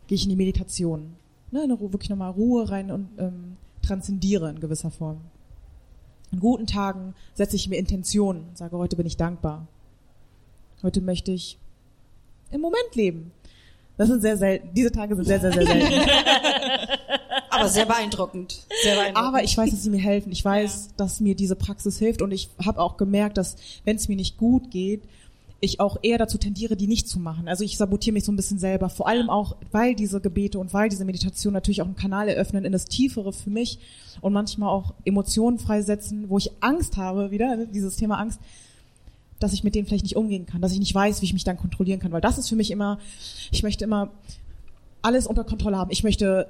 gehe ich in die Meditation. Ne, in Ruhe, wirklich nochmal Ruhe rein und ähm, transzendiere in gewisser Form. An guten Tagen setze ich mir Intentionen, sage, heute bin ich dankbar. Heute möchte ich im Moment leben. Das sind sehr selten. Diese Tage sind sehr, sehr, sehr selten. Aber sehr beeindruckend. Sehr beeindruckend. Aber ich weiß, dass sie mir helfen. Ich weiß, dass mir diese Praxis hilft und ich habe auch gemerkt, dass wenn es mir nicht gut geht, ich auch eher dazu tendiere, die nicht zu machen. Also ich sabotiere mich so ein bisschen selber. Vor allem auch, weil diese Gebete und weil diese Meditation natürlich auch einen Kanal eröffnen in das Tiefere für mich und manchmal auch Emotionen freisetzen, wo ich Angst habe, wieder, ne, dieses Thema Angst, dass ich mit denen vielleicht nicht umgehen kann, dass ich nicht weiß, wie ich mich dann kontrollieren kann. Weil das ist für mich immer, ich möchte immer alles unter Kontrolle haben. Ich möchte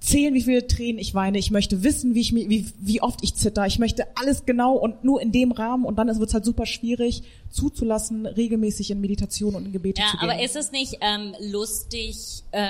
zählen, wie viele Tränen ich weine. Ich möchte wissen, wie, ich, wie, wie oft ich zitter. Ich möchte alles genau und nur in dem Rahmen. Und dann wird es halt super schwierig, zuzulassen, regelmäßig in Meditation und in Gebete Ja, zu gehen. aber ist es nicht ähm, lustig, äh,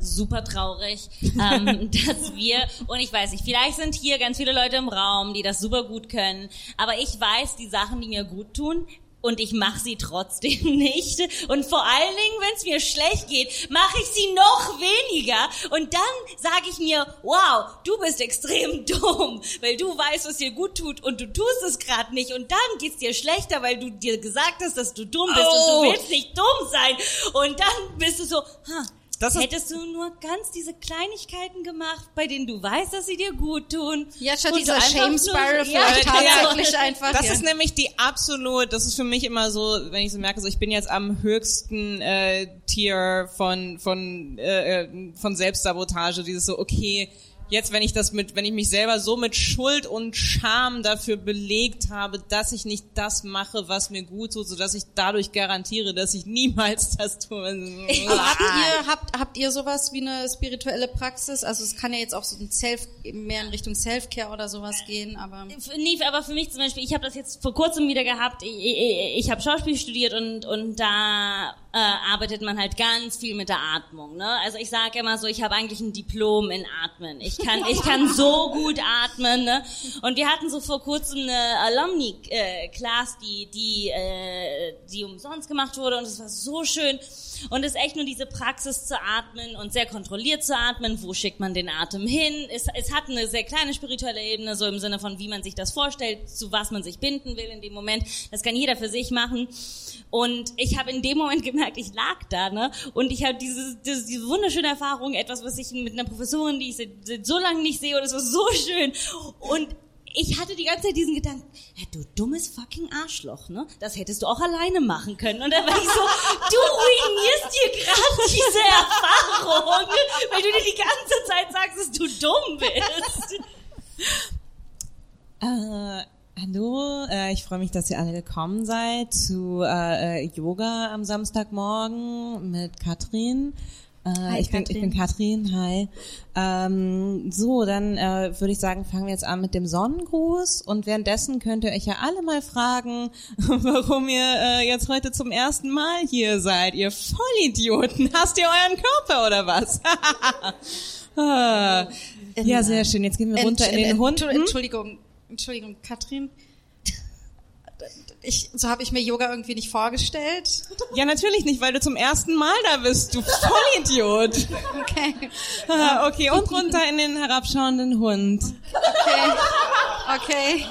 super traurig, ähm, dass wir, und ich weiß nicht, vielleicht sind hier ganz viele Leute im Raum, die das super gut können, aber ich weiß, die Sachen, die mir gut tun, und ich mache sie trotzdem nicht. Und vor allen Dingen, wenn es mir schlecht geht, mache ich sie noch weniger. Und dann sage ich mir, wow, du bist extrem dumm, weil du weißt, was dir gut tut und du tust es gerade nicht. Und dann geht's dir schlechter, weil du dir gesagt hast, dass du dumm bist Oh. und du willst nicht dumm sein. Und dann bist du so, ha, Das ist- hättest du nur ganz diese Kleinigkeiten gemacht, bei denen du weißt, dass sie dir gut tun. Ja, Und dieser Shame Spiral Ja, vielleicht ja. tatsächlich einfach. Das ja. ist nämlich die absolut, das ist für mich immer so, wenn ich so merke, so ich bin jetzt am höchsten äh, Tier von von äh, äh, von Selbstsabotage, dieses so okay, jetzt wenn ich das mit, wenn ich mich selber so mit Schuld und Scham dafür belegt habe, dass ich nicht das mache, was mir gut tut, so dass ich dadurch garantiere, dass ich niemals das tue. Aber habt ihr, habt, habt ihr sowas wie eine spirituelle Praxis? Also es kann ja jetzt auch so ein Self, mehr in Richtung Self-Care oder sowas gehen, aber. Nee, aber für mich zum Beispiel, ich habe das jetzt vor kurzem wieder gehabt. Ich, ich, ich habe Schauspiel studiert und und da äh, arbeitet man halt ganz viel mit der Atmung. Ne? Also ich sage immer so, ich habe eigentlich ein Diplom in Atmen. Ich kann ich kann so gut atmen. Ne? Und wir hatten so vor kurzem eine Alumni äh, die die äh, die umsonst gemacht wurde und es war so schön. Und es ist echt nur diese Praxis zu atmen und sehr kontrolliert zu atmen. Wo schickt man den Atem hin? Es, es hat eine sehr kleine spirituelle Ebene, so im Sinne von, wie man sich das vorstellt, zu was man sich binden will in dem Moment. Das kann jeder für sich machen. Und ich habe in dem Moment gemerkt, ich lag da, ne? Und ich habe diese, diese, diese wunderschöne Erfahrung, etwas, was ich mit einer Professorin, die ich seit, so lange nicht sehe, und es war so schön. Und ich hatte die ganze Zeit diesen Gedanken, ja, du dummes fucking Arschloch, ne? Das hättest du auch alleine machen können. Und dann war ich so, du ruinierst dir gerade diese Erfahrung, weil du dir die ganze Zeit sagst, dass du dumm bist. Äh, hallo, äh, ich freue mich, dass ihr alle gekommen seid zu äh, äh, Yoga am Samstagmorgen mit Katrin. Äh, ich, Bin, ich bin Katrin, hi. Ähm, so, dann äh, würde ich sagen, fangen wir jetzt an mit dem Sonnengruß und währenddessen könnt ihr euch ja alle mal fragen, warum ihr äh, jetzt heute zum ersten Mal hier seid, ihr Vollidioten. Hasst ihr euren Körper oder was? ah, ja, sehr schön. Jetzt gehen wir runter in den Hund. Entschuldigung, Entschuldigung, Katrin. ich, so habe ich mir Yoga irgendwie nicht vorgestellt. Ja, natürlich nicht, weil du zum ersten Mal da bist, du Vollidiot. Okay, Ah, okay, und runter in den herabschauenden Hund. okay, okay,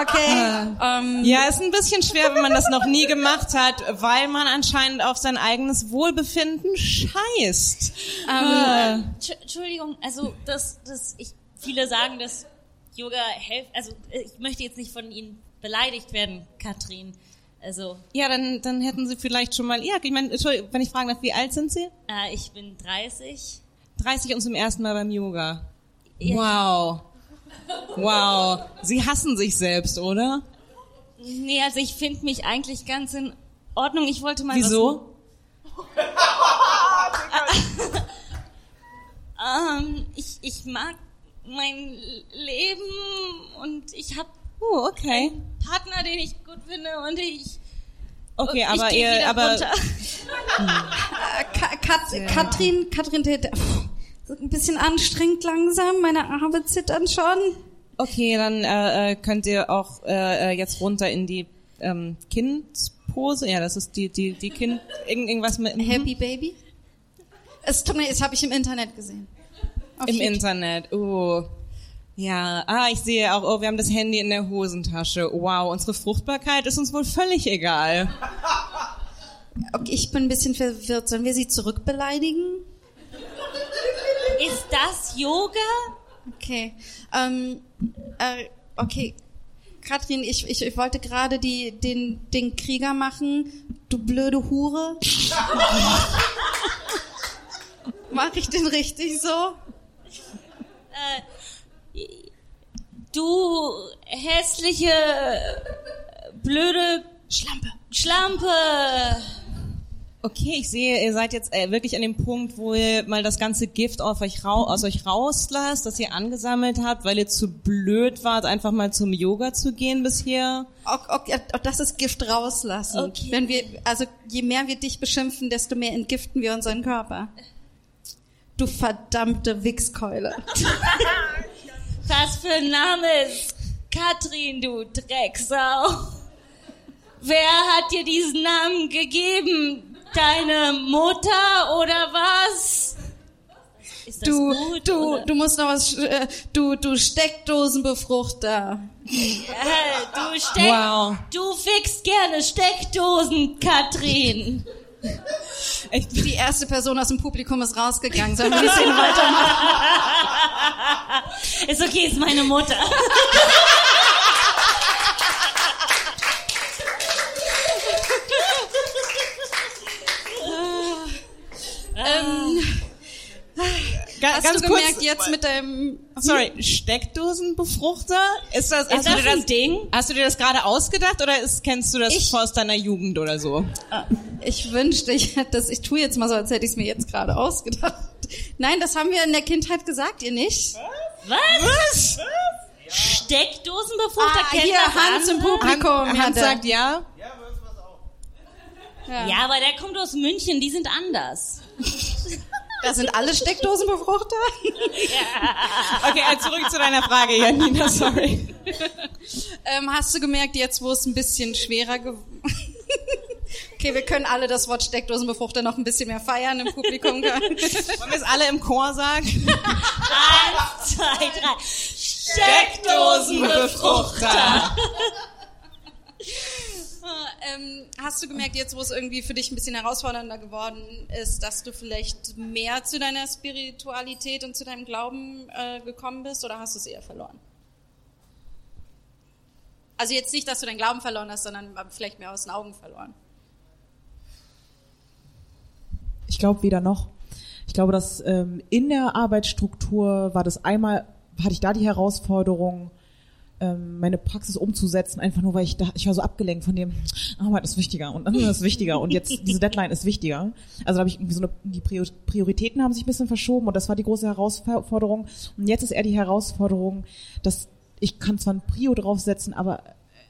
okay. Ähm, Ja, ist ein bisschen schwer, wenn man das noch nie gemacht hat, weil man anscheinend auf sein eigenes Wohlbefinden scheißt. Ah. Tsch- Entschuldigung, also das, das, ich, viele sagen, dass Yoga hilft, also äh, ich möchte jetzt nicht von Ihnen beleidigt werden, Katrin. Also, Ja, dann, dann hätten sie vielleicht schon mal, ja, ich meine, Entschuldigung, wenn ich fragen darf, wie alt sind sie? äh, ich bin 30. 30 und zum ersten Mal beim Yoga. Ja. Wow. Wow. Sie hassen sich selbst, oder? Nee, also ich finde mich eigentlich ganz in Ordnung. Ich wollte mal Wieso? Was, ähm, ich, ich mag mein Leben und ich habe Oh, okay. Partner, den ich gut finde und ich Okay, ich aber ihr, aber Kat Katrin, Katrin, so ein bisschen anstrengend langsam. Meine Arme zittern schon. okay, dann äh, äh, könnt ihr auch äh, äh, jetzt runter in die ähm, Kindspose. Ja, das ist die die die Kind irgend, irgendwas mit mhm. Happy Baby. Es tut mir, das habe ich im Internet gesehen. Auf im YouTube. Internet. Oh. Ja, ah, ich sehe auch, oh, wir haben das Handy in der Hosentasche. Wow, unsere Fruchtbarkeit ist uns wohl völlig egal. Okay, ich bin ein bisschen verwirrt. Sollen wir sie zurückbeleidigen? Ist das Yoga? Okay. Ähm, äh, okay. Katrin, ich, ich, ich wollte gerade die, den, den Krieger machen. Du blöde Hure. Mach ich den richtig so? Du hässliche, blöde Schlampe. Schlampe. Okay, ich sehe, ihr seid jetzt äh, wirklich an dem Punkt, wo ihr mal das ganze Gift auf euch rau aus euch rauslasst, das ihr angesammelt habt, weil ihr zu blöd wart, einfach mal zum Yoga zu gehen bisher. Okay, okay, das ist Gift rauslassen. Okay. Wenn wir, also je mehr wir dich beschimpfen, desto mehr entgiften wir unseren Körper. Du verdammte Wichskeule. Was für ein Name ist Katrin, du Drecksau? Wer hat dir diesen Namen gegeben? Deine Mutter oder was? Ist das Du, gut, du, oder? du musst noch was, äh, du, du Steckdosenbefruchter. Äh, du steck, Wow. du fickst gerne Steckdosen, Katrin. Echt? Die erste Person aus dem Publikum ist rausgegangen. Sollen wir ein bisschen weitermachen? Ist okay, ist meine Mutter. Ähm, Ga- hast ganz du kurz, gemerkt jetzt mit deinem... Sorry, Steckdosenbefruchter? Ist das, hast das du dir ein das, Ding? Hast du dir das gerade ausgedacht oder ist, kennst du das Ich- aus deiner Jugend oder so? Ich wünschte, ich hätte das, ich tue jetzt mal so, als hätte ich es mir jetzt gerade ausgedacht. Nein, das haben wir in der Kindheit gesagt, ihr nicht? Was? Steckdosenbefruchter Ah, kennt hier, Hans im? Publikum. Hans, Hans sagt ja. Ja, aber der kommt aus München, die sind anders. Da sind alle Steckdosenbefruchter? Okay, also zurück zu deiner Frage, Janina, sorry. ähm, hast du gemerkt, jetzt wo es ein bisschen schwerer geworden Okay, wir können alle das Wort Steckdosenbefruchter noch ein bisschen mehr feiern im Publikum. Wollen wir es alle im Chor sagen? Eins, zwei, drei. Steckdosenbefruchter. Ähm, hast du gemerkt, jetzt wo es irgendwie für dich ein bisschen herausfordernder geworden ist, dass du vielleicht mehr zu deiner Spiritualität und zu deinem Glauben äh, gekommen bist oder hast du es eher verloren? Also jetzt nicht, dass du deinen Glauben verloren hast, sondern vielleicht mehr aus den Augen verloren. Ich glaube weder noch. Ich glaube, dass ähm, in der Arbeitsstruktur war das einmal, hatte ich da die Herausforderung, ähm, meine Praxis umzusetzen, einfach nur weil ich da, ich war so abgelenkt von dem, Arbeit ist wichtiger und Arbeit ist wichtiger und jetzt diese Deadline ist wichtiger. Also da habe ich irgendwie so eine, die Prior- Prioritäten haben sich ein bisschen verschoben und das war die große Herausforderung. Und jetzt ist eher die Herausforderung, dass ich kann zwar ein Prio draufsetzen, aber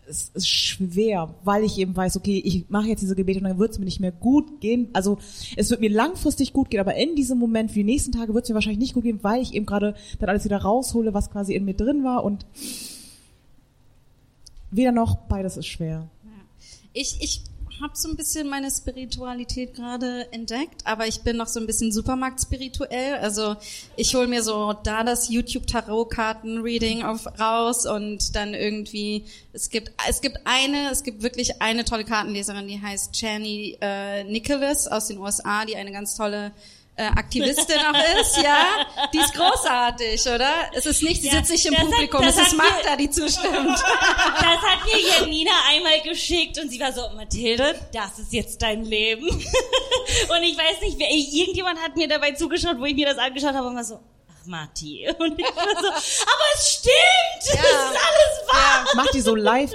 es ist schwer, weil ich eben weiß, okay, ich mache jetzt diese Gebete und dann wird es mir nicht mehr gut gehen. Also es wird mir langfristig gut gehen, aber in diesem Moment, für die nächsten Tage wird es mir wahrscheinlich nicht gut gehen, weil ich eben gerade dann alles wieder raushole, was quasi in mir drin war und weder noch, beides ist schwer. Ich, ich habe so ein bisschen meine Spiritualität gerade entdeckt, aber ich bin noch so ein bisschen Supermarkt-spirituell. Also ich hole mir so da das YouTube-Tarot-Karten-Reading raus und dann irgendwie, es gibt, es gibt eine, es gibt wirklich eine tolle Kartenleserin, die heißt Chani äh, Nicholas aus den USA, die eine ganz tolle äh, Aktivistin auch ist, ja, die ist großartig, oder? Es ist nicht, sie Ja, sitzt nicht im das hat- Publikum, das es ist hat Magda, die zustimmt. Das hat mir Janina einmal geschickt und sie war so, Mathilde, das ist jetzt dein Leben. Und ich weiß nicht, wer, irgendjemand hat mir dabei zugeschaut, wo ich mir das angeschaut habe und war so, ach Mati. Und ich war so, aber es stimmt, Ja. es ist alles wahr. Macht die so live,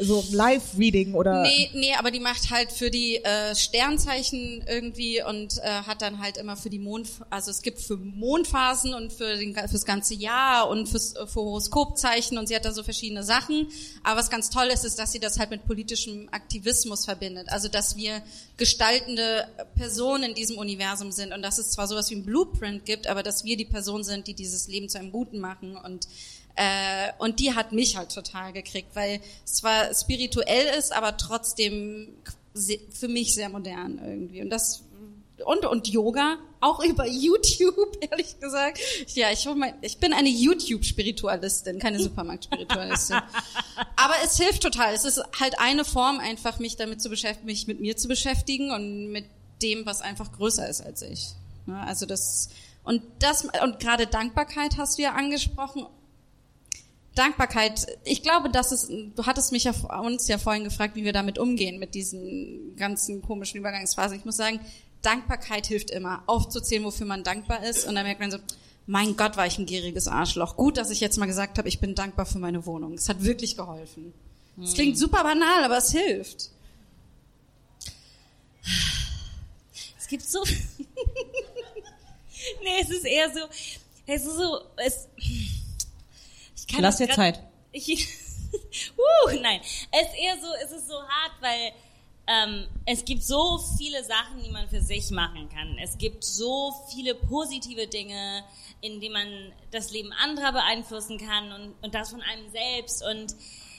so Live-Reading oder? Nee, nee, aber die macht halt für die äh, Sternzeichen irgendwie und äh, hat dann halt immer für die Mond, also es gibt für Mondphasen und für den, fürs ganze Jahr und fürs, für Horoskopzeichen und sie hat da so verschiedene Sachen. Aber was ganz toll ist, ist, dass sie das halt mit politischem Aktivismus verbindet. Also dass wir gestaltende Personen in diesem Universum sind und dass es zwar sowas wie ein Blueprint gibt, aber dass wir die Person sind, die dieses Leben zu einem Guten machen und äh, und die hat mich halt total gekriegt, weil es zwar spirituell ist, aber trotzdem für mich sehr modern irgendwie. Und das und und Yoga auch über YouTube ehrlich gesagt. Ja, ich, mein, ich bin eine YouTube Spiritualistin, keine Supermarkt Spiritualistin. Aber es hilft total. Es ist halt eine Form einfach mich damit zu beschäftigen, mich mit mir zu beschäftigen und mit dem, was einfach größer ist als ich. Also das und das und gerade Dankbarkeit hast du ja angesprochen Dankbarkeit, ich glaube, das ist, du hattest mich ja uns ja vorhin gefragt, wie wir damit umgehen, mit diesen ganzen komischen Übergangsphasen. Ich muss sagen, Dankbarkeit hilft immer, aufzuzählen, wofür man dankbar ist. Und dann merkt man so, mein Gott, war ich ein gieriges Arschloch. Gut, dass ich jetzt mal gesagt habe, ich bin dankbar für meine Wohnung. Es hat wirklich geholfen. Es klingt super banal, aber es hilft. Es gibt so. nee, es ist eher so. Es ist so. Es, ich kann Lass dir Zeit. Ich, uh, nein. Es ist eher so, es ist so hart, weil ähm, es gibt so viele Sachen, die man für sich machen kann. Es gibt so viele positive Dinge, in denen man das Leben anderer beeinflussen kann und, und das von einem selbst. Und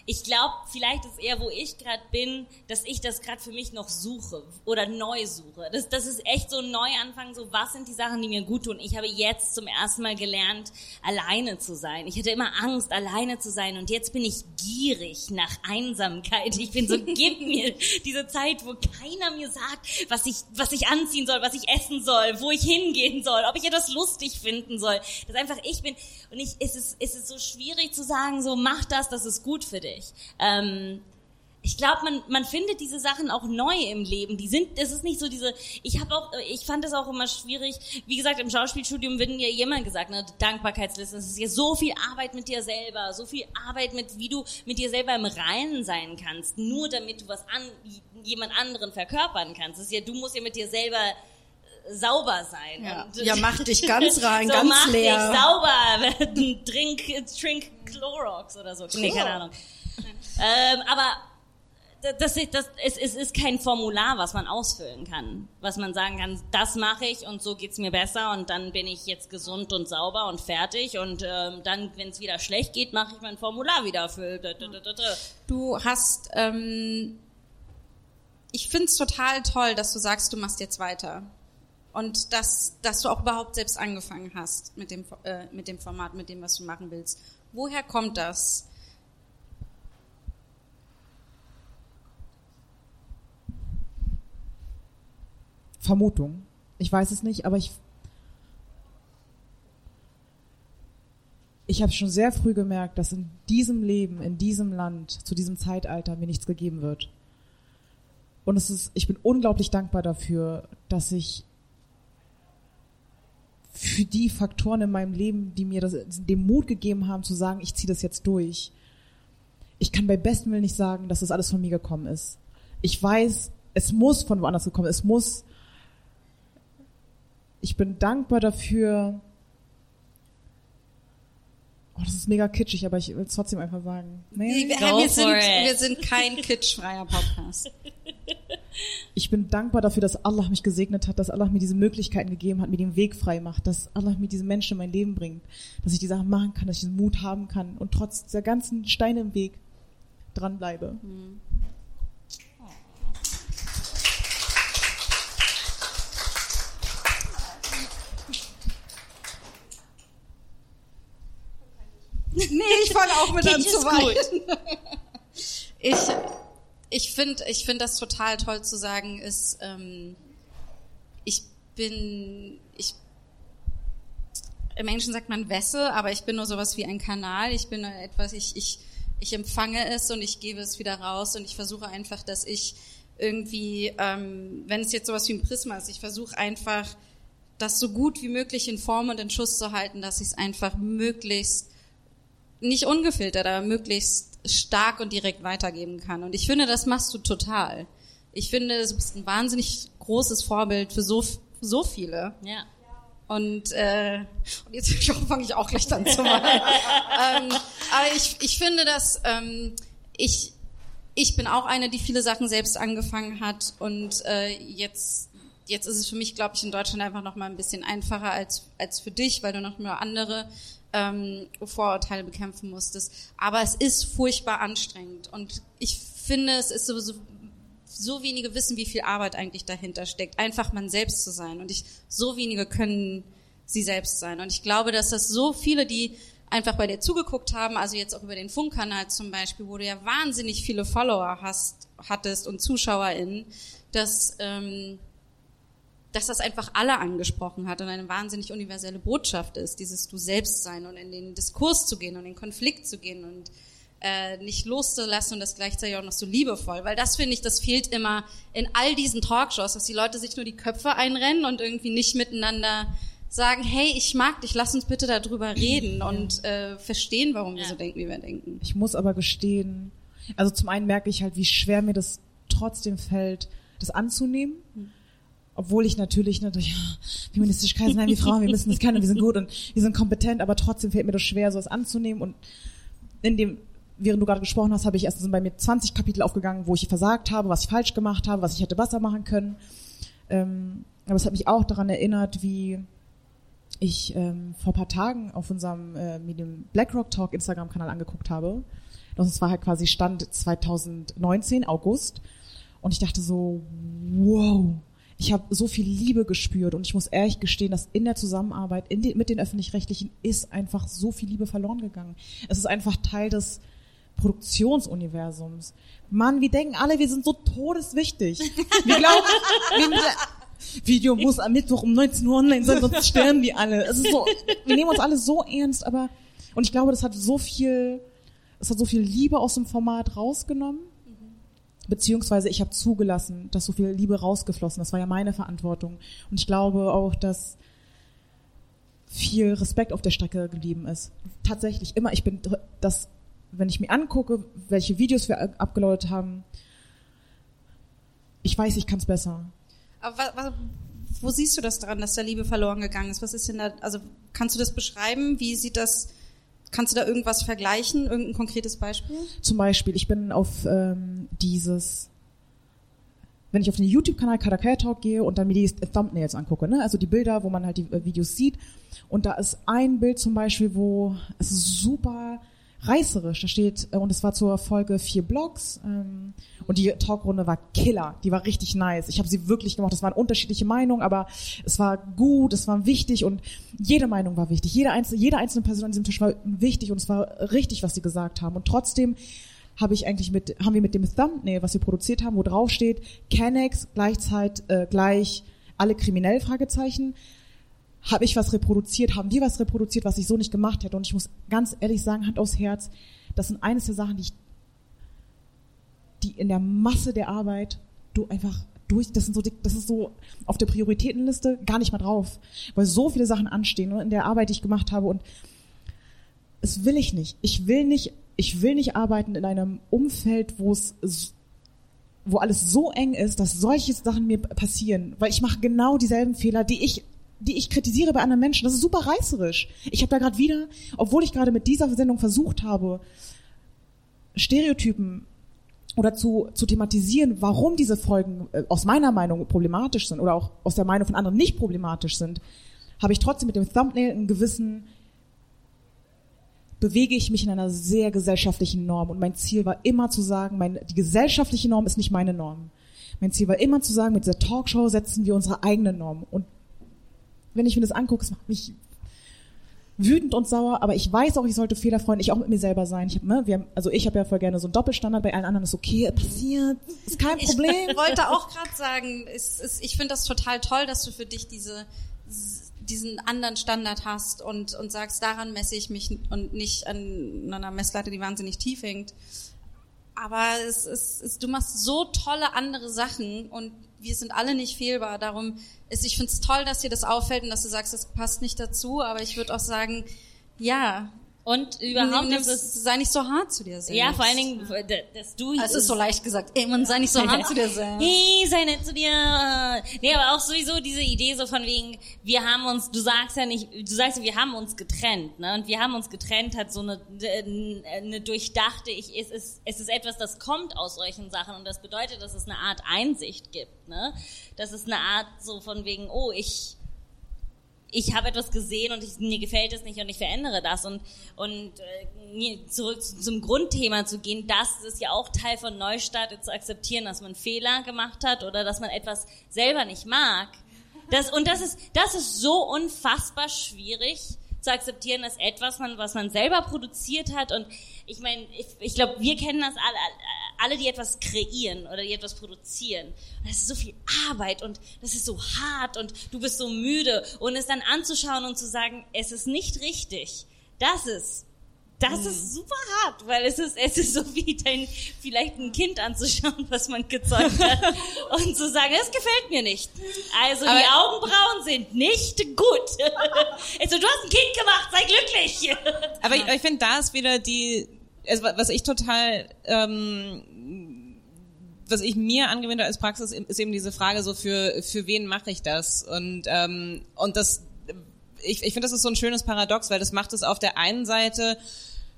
ich glaube, vielleicht ist eher, wo ich gerade bin, dass ich das gerade für mich noch suche oder neu suche. Das, das ist echt so ein Neuanfang, so was sind die Sachen, die mir gut tun. Ich habe jetzt zum ersten Mal gelernt, alleine zu sein. Ich hatte immer Angst, alleine zu sein und jetzt bin ich gierig nach Einsamkeit. Ich bin so, gib mir diese Zeit, wo keiner mir sagt, was ich, was ich anziehen soll, was ich essen soll, wo ich hingehen soll, ob ich etwas lustig finden soll. Dass einfach ich bin. Und ich, es ist, es ist so schwierig zu sagen, so mach das, das ist gut für dich. Ähm, ich glaube, man, man findet diese Sachen auch neu im Leben. Die sind, es ist nicht so diese, ich habe auch, ich fand es auch immer schwierig. Wie gesagt, im Schauspielstudium wird ja jemand gesagt, ne, Dankbarkeitsliste, es ist ja so viel Arbeit mit dir selber, so viel Arbeit mit, wie du mit dir selber im Reinen sein kannst, nur damit du was an, jemand anderen verkörpern kannst. Das ist ja, du musst ja mit dir selber äh, sauber sein. Ja. Ja, mach dich ganz rein, so ganz mach leer. dich sauber. Drink, trink Clorox oder so. Nee, keine Ahnung. Ähm, aber das, ist- das, es, es ist kein Formular, was man ausfüllen kann. Was man sagen kann, das mache ich und so geht's mir besser und dann bin ich jetzt gesund und sauber und fertig und ähm, dann, wenn es wieder schlecht geht, mache ich mein Formular wieder für. Du hast, ähm, ich find's total toll, dass du sagst, du machst jetzt weiter. Und dass, dass du auch überhaupt selbst angefangen hast mit dem, äh, mit dem Format, mit dem, was du machen willst. Woher kommt das? Vermutung. Ich weiß es nicht, aber ich ich habe schon sehr früh gemerkt, dass in diesem Leben, in diesem Land, zu diesem Zeitalter mir nichts gegeben wird. Und es ist, ich bin unglaublich dankbar dafür, dass ich für die Faktoren in meinem Leben, die mir das, den Mut gegeben haben, zu sagen, ich ziehe das jetzt durch. Ich kann bei bestem Willen nicht sagen, dass das alles von mir gekommen ist. Ich weiß, es muss von woanders gekommen. Es muss ich bin dankbar dafür. Oh, das ist mega kitschig, aber ich will es trotzdem einfach sagen. Nee, Wir, Go wir, sind, wir sind kein kitschfreier Podcast. ich bin dankbar dafür, dass Allah mich gesegnet hat, dass Allah mir diese Möglichkeiten gegeben hat, mir den Weg frei macht, dass Allah mir diese Menschen in mein Leben bringt, dass ich die Sachen machen kann, dass ich diesen Mut haben kann und trotz dieser ganzen Steine im Weg dranbleibe. Fange auch mit an zu weinen. Ich, ich finde ich find das total toll zu sagen, ist, ähm, ich bin, ich, im Englischen sagt man Wessel, aber ich bin nur sowas wie ein Kanal. Ich bin nur etwas, ich, ich, ich empfange es und ich gebe es wieder raus und ich versuche einfach, dass ich irgendwie, ähm, wenn es jetzt sowas wie ein Prisma ist, ich versuche einfach, das so gut wie möglich in Form und in Schuss zu halten, dass ich es einfach möglichst nicht ungefiltert, aber möglichst stark und direkt weitergeben kann. Und ich finde, das machst du total. Ich finde, du bist ein wahnsinnig großes Vorbild für so, so viele. Ja. Und, äh, und jetzt fange ich auch gleich an zu weinen. ähm, aber ich, ich finde, dass ähm, ich, ich bin auch eine, die viele Sachen selbst angefangen hat und äh, jetzt jetzt ist es für mich, glaube ich, in Deutschland einfach noch mal ein bisschen einfacher als als für dich, weil du noch mehr andere ähm, Vorurteile bekämpfen musstest. Aber es ist furchtbar anstrengend und ich finde, es ist so, so so wenige wissen, wie viel Arbeit eigentlich dahinter steckt, einfach man selbst zu sein. Und ich, so wenige können sie selbst sein. Und ich glaube, dass das so viele, die einfach bei dir zugeguckt haben, also jetzt auch über den Funkkanal zum Beispiel, wo du ja wahnsinnig viele Follower hast, hattest und ZuschauerInnen, dass, ähm, dass das einfach alle angesprochen hat und eine wahnsinnig universelle Botschaft ist, dieses Du selbst sein und in den Diskurs zu gehen und in den Konflikt zu gehen und äh, nicht loszulassen und das gleichzeitig auch noch so liebevoll. Weil das finde ich, das fehlt immer in all diesen Talkshows, dass die Leute sich nur die Köpfe einrennen und irgendwie nicht miteinander sagen, hey, ich mag dich, lass uns bitte darüber reden und äh, verstehen, warum wir Ja. so denken, wie wir denken. Ich muss aber gestehen, also zum einen merke ich halt, wie schwer mir das trotzdem fällt, das anzunehmen. Obwohl ich natürlich natürlich ja, Feministischkeit sind wir Frauen, wir müssen das können, wir sind gut und wir sind kompetent, aber trotzdem fällt mir das schwer, sowas anzunehmen. Und in dem, während du gerade gesprochen hast, habe ich erst sind bei mir 20 Kapitel aufgegangen, wo ich versagt habe, was ich falsch gemacht habe, was ich hätte besser machen können. Ähm, aber es hat mich auch daran erinnert, wie ich ähm, vor paar Tagen auf unserem äh, Medium BlackRock Talk Instagram-Kanal angeguckt habe. Das war halt quasi Stand 2019, August. Und ich dachte so, wow, ich habe so viel Liebe gespürt und ich muss ehrlich gestehen, dass in der Zusammenarbeit in den, mit den öffentlich-rechtlichen ist einfach so viel Liebe verloren gegangen. Es ist einfach Teil des Produktionsuniversums. Mann, wir denken alle, wir sind so todeswichtig. Wir glauben, wir, Video muss am Mittwoch um 19 Uhr online sein, sonst sterben wir alle. Es ist so, wir nehmen uns alle so ernst, aber und ich glaube, das hat so viel, es hat so viel Liebe aus dem Format rausgenommen. Beziehungsweise ich habe zugelassen, dass so viel Liebe rausgeflossen. Das war ja meine Verantwortung. Und ich glaube auch, dass viel Respekt auf der Strecke geblieben ist. Tatsächlich immer. Ich bin das, wenn ich mir angucke, welche Videos wir abgeläutet haben, ich weiß, ich kann es besser. Aber wa, wa, wo siehst du das dran, dass da Liebe verloren gegangen ist? Was ist denn da, also kannst du das beschreiben? Wie sieht das, kannst du da irgendwas vergleichen? Irgendein konkretes Beispiel? Zum Beispiel, ich bin auf ähm, dieses, wenn ich auf den YouTube-Kanal Kadakaya Talk gehe und dann mir die Thumbnails angucke, ne? also die Bilder, wo man halt die äh, Videos sieht. Und da ist ein Bild zum Beispiel, wo es super reißerisch. Da steht, äh, und es war zur Folge vier Blogs, ähm, und die Talkrunde war Killer. Die war richtig nice. Ich habe sie wirklich gemacht. Es waren unterschiedliche Meinungen, aber es war gut, es war wichtig und jede Meinung war wichtig. Jede einzelne, jede einzelne Person an diesem Tisch war wichtig und es war richtig, was sie gesagt haben. Und trotzdem habe ich eigentlich mit, haben wir mit dem Thumbnail, was wir produziert haben, wo drauf steht, Canex gleichzeit äh, gleich alle kriminell Fragezeichen, habe ich was reproduziert, haben wir was reproduziert, was ich so nicht gemacht hätte. Und ich muss ganz ehrlich sagen, Hand aufs Herz, das sind eines der Sachen, die ich, die in der Masse der Arbeit du einfach durch, das sind so, das ist so auf der Prioritätenliste gar nicht mal drauf, weil so viele Sachen anstehen ne, in der Arbeit, die ich gemacht habe und es will ich nicht. Ich will nicht, ich will nicht arbeiten in einem Umfeld, wo es wo alles so eng ist, dass solche Sachen mir passieren, weil ich mache genau dieselben Fehler, die ich die ich kritisiere bei anderen Menschen. Das ist super reißerisch. Ich habe da gerade wieder, obwohl ich gerade mit dieser Sendung versucht habe, Stereotypen oder zu, zu thematisieren, warum diese Folgen äh, aus meiner Meinung problematisch sind oder auch aus der Meinung von anderen nicht problematisch sind, habe ich trotzdem mit dem Thumbnail einen gewissen bewege ich mich in einer sehr gesellschaftlichen Norm. Und mein Ziel war immer zu sagen, mein, die gesellschaftliche Norm ist nicht meine Norm. Mein Ziel war immer zu sagen, mit dieser Talkshow setzen wir unsere eigene Norm. Und wenn ich mir das angucke, es macht mich, wütend und sauer, aber ich weiß auch, ich sollte fehlerfreundlich auch mit mir selber sein. Ich hab, ne, wir haben, also ich habe ja voll gerne so einen Doppelstandard, bei allen anderen ist okay, passiert, ist kein Problem. Ich wollte auch gerade sagen, es, es, ich finde das total toll, dass du für dich diese diesen anderen Standard hast und, und sagst, daran messe ich mich und nicht an einer Messlatte, die wahnsinnig tief hängt. Aber es ist, es, du machst so tolle andere Sachen und wir sind alle nicht fehlbar. Darum ist, ich finde es toll, dass dir das auffällt und dass du sagst, das passt nicht dazu. Aber ich würde auch sagen, ja, Und überhaupt nimm, ist es sei nicht so hart zu dir selbst. Ja, vor allen Dingen, dass du. Es ist so leicht gesagt. Ey, man sei nicht so hart zu dir selbst. Hey, sei nett zu dir. Nee, aber auch sowieso diese Idee so von wegen, wir haben uns, du sagst ja nicht, du sagst ja, wir haben uns getrennt, ne? Und wir haben uns getrennt hat so eine, eine durchdachte, ich, es ist, es ist etwas, das kommt aus solchen Sachen und das bedeutet, dass es eine Art Einsicht gibt, ne? Das ist eine Art so von wegen, oh, ich, ich habe etwas gesehen und ich, mir gefällt es nicht und ich verändere das und und äh, zurück zum Grundthema zu gehen, das ist ja auch Teil von Neustart zu akzeptieren, dass man Fehler gemacht hat oder dass man etwas selber nicht mag. Das und das ist das ist so unfassbar schwierig zu akzeptieren, dass etwas, man, was man selber produziert hat und ich meine, ich, ich glaube, wir kennen das alle, alle, die etwas kreieren oder die etwas produzieren. Und das ist so viel Arbeit und das ist so hart und du bist so müde und es dann anzuschauen und zu sagen, es ist nicht richtig. Das ist das ist super hart, weil es ist, es ist so wie dein, vielleicht ein Kind anzuschauen, was man gezeugt hat und zu sagen, es gefällt mir nicht. Also Aber- die Augenbrauen sind nicht gut. Also du hast ein Kind gemacht, sei glücklich. Aber ich, ich finde, da ist wieder die, also wa- was ich total, ähm, was ich mir angewöhnt habe als Praxis, ist eben diese Frage so, für, für wen mache ich das? Und, ähm, und das, ich, ich finde, das ist so ein schönes Paradox, weil das macht es auf der einen Seite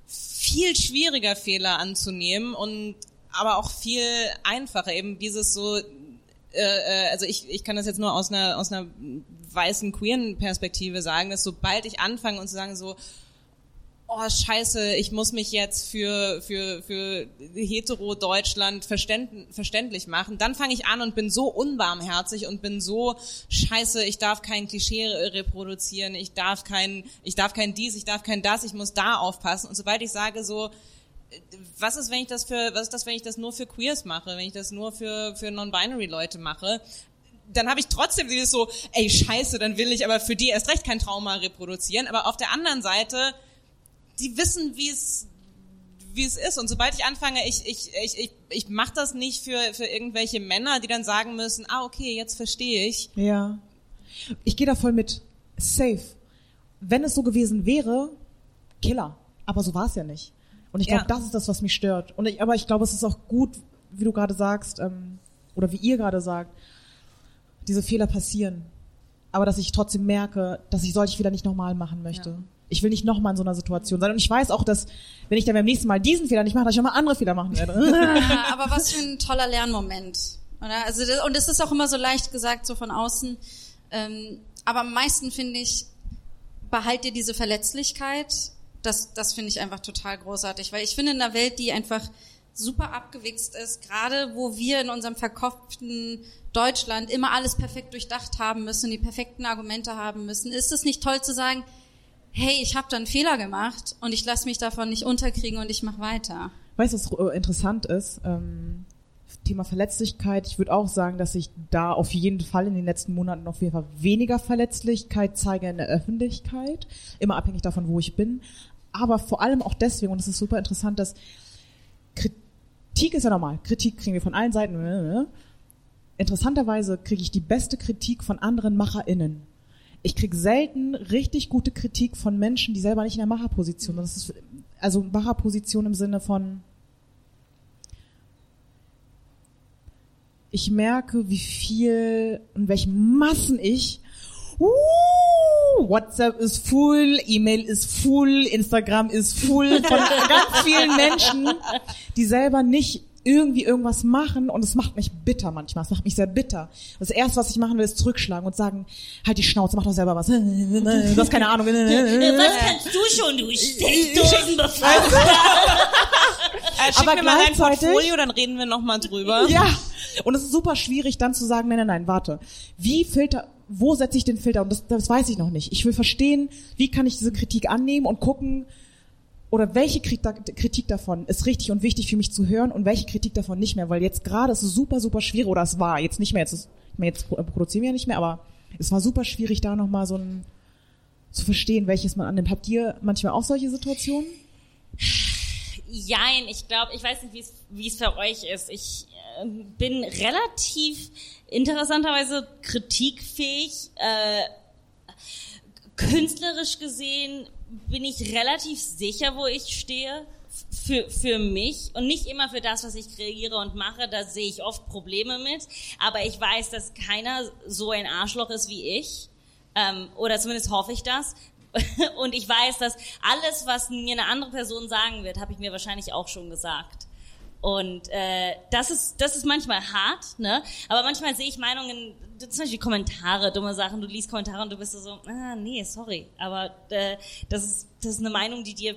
viel schwieriger, Fehler anzunehmen und aber auch viel einfacher, eben dieses so, äh, äh, also ich, ich kann das jetzt nur aus einer, aus einer weißen, queeren Perspektive sagen, dass sobald ich anfange und zu sagen so, oh scheiße, ich muss mich jetzt für, für, für hetero-Deutschland verständ, verständlich machen, dann fange ich an und bin so unbarmherzig und bin so scheiße, ich darf kein Klischee reproduzieren, ich darf kein, ich darf kein dies, ich darf kein das, ich muss da aufpassen. Und sobald ich sage so, was ist, wenn ich das für, was ist das, wenn ich das nur für Queers mache, wenn ich das nur für, für Non-Binary Leute mache, dann habe ich trotzdem dieses so, ey, scheiße, dann will ich aber für die erst recht kein Trauma reproduzieren. Aber auf der anderen Seite, die wissen, wie es wie es ist. Und sobald ich anfange, ich, ich, ich, ich, ich mache das nicht für, für irgendwelche Männer, die dann sagen müssen, ah, okay, jetzt verstehe ich. Ja. Ich gehe da voll mit. Safe. Wenn es so gewesen wäre, Killer. Aber so war es ja nicht. Und ich glaube, Ja. das ist das, was mich stört. Und ich, aber ich glaube, es ist auch gut, wie du gerade sagst, ähm, oder wie ihr gerade sagt, diese Fehler passieren. Aber dass ich trotzdem merke, dass ich solche Fehler nicht nochmal machen möchte. Ich will nicht nochmal in so einer Situation sein. Und ich weiß auch, dass, wenn ich dann beim nächsten Mal diesen Fehler nicht mache, dass ich nochmal andere Fehler machen werde. Ja, aber was für ein toller Lernmoment. Oder? Also das, und es ist auch immer so leicht gesagt, so von außen. Ähm, aber am meisten finde ich, behalt dir diese Verletzlichkeit. Das, das finde ich einfach total großartig, weil ich finde in einer Welt, die einfach super abgewichst ist, gerade wo wir in unserem verkopften Deutschland immer alles perfekt durchdacht haben müssen, die perfekten Argumente haben müssen, ist es nicht toll zu sagen, hey, ich habe da einen Fehler gemacht und ich lasse mich davon nicht unterkriegen und ich mache weiter. Weißt du, was äh, interessant ist? Ähm, Thema Verletzlichkeit. Ich würde auch sagen, dass ich da auf jeden Fall in den letzten Monaten auf jeden Fall weniger Verletzlichkeit zeige in der Öffentlichkeit. Immer abhängig davon, wo ich bin. Aber vor allem auch deswegen, und es ist super interessant, dass Kritik ist ja normal. Kritik kriegen wir von allen Seiten. ne, Interessanterweise kriege ich die beste Kritik von anderen MacherInnen. Ich krieg selten richtig gute Kritik von Menschen, die selber nicht in der Macherposition sind. Das ist also Macherposition im Sinne von ich merke, wie viel und welche Massen ich uh, WhatsApp ist full, E-Mail ist full, Instagram ist full von ganz vielen Menschen, die selber nicht irgendwie irgendwas machen und es macht mich bitter manchmal. Es macht mich sehr bitter. Das erste, was ich machen will, ist zurückschlagen und sagen, halt die Schnauze, mach doch selber was. Du hast keine Ahnung. Was kannst du schon, du Steckdosenbefahrer? Äh, schick Aber mir mal gleichzeitig- Portfolio, dann reden wir nochmal drüber. Ja. Und es ist super schwierig, dann zu sagen, nein, nein, nein, warte. Wie filter, wo setze ich den Filter? Und das, das weiß ich noch nicht. Ich will verstehen, wie kann ich diese Kritik annehmen und gucken, oder welche Kritik, davon ist richtig und wichtig für mich zu hören und welche Kritik davon nicht mehr, weil jetzt gerade ist es super, super schwierig, oder es war jetzt nicht mehr, jetzt, ist, jetzt produzieren wir ja nicht mehr, aber es war super schwierig, da nochmal so ein, zu verstehen, welches man annimmt. Habt ihr manchmal auch solche Situationen? Jein, ich glaube, ich weiß nicht, wie es wie es für euch ist. Ich äh, bin relativ interessanterweise kritikfähig. Äh, künstlerisch gesehen bin ich relativ sicher, wo ich stehe. Für, für mich und nicht immer für das, was ich kreiere und mache, da sehe ich oft Probleme mit, aber ich weiß, dass keiner so ein Arschloch ist wie ich, ähm, oder zumindest hoffe ich das, und ich weiß, dass alles, was mir eine andere Person sagen wird, habe ich mir wahrscheinlich auch schon gesagt. Und äh, das ist das ist manchmal hart, ne? Aber manchmal sehe ich Meinungen, zum Beispiel Kommentare, dumme Sachen. Du liest Kommentare und du bist so, ah nee, sorry, aber äh, das ist das ist eine Meinung, die dir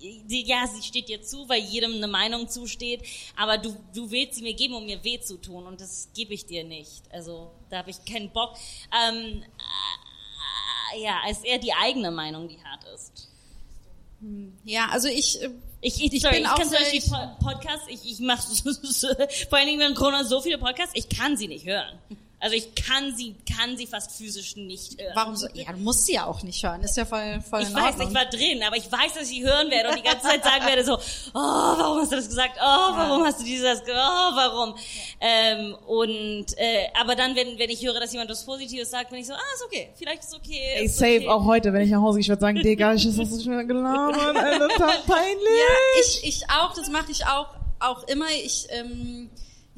die, ja, sie steht dir zu, weil jedem eine Meinung zusteht, aber du, du willst sie mir geben, um mir weh zu tun und das gebe ich dir nicht. Also da habe ich keinen Bock. Ähm, äh, ja, ist eher die eigene Meinung, die hart ist. Ja, also ich, äh, Ich, ich, Ich sorry, bin ich auch kann so- Po- Podcasts, ich, ich mache vor allen Dingen während Corona so viele Podcasts, ich kann sie nicht hören. Also ich kann sie, kann sie fast physisch nicht hören. warum so? Ja, du musst sie ja auch nicht hören. Ist ja voll, voll Ich in weiß, Ordnung. ich war drin, aber ich weiß, dass ich sie hören werde und die ganze Zeit sagen werde so, oh, warum hast du das gesagt? Oh, warum hast du dieses, oh, warum? Ähm, und, äh, aber dann, wenn, wenn ich höre, dass jemand was Positives sagt, bin ich so, ah, ist okay, vielleicht ist okay. Ey, ist safe, okay. auch heute, wenn ich nach Hause gehe, ich würde sagen, Digga, ich ist das so schnell gelabert, Alter, peinlich. Ja, ich, ich auch, das mache ich auch, auch immer. Ich, ähm,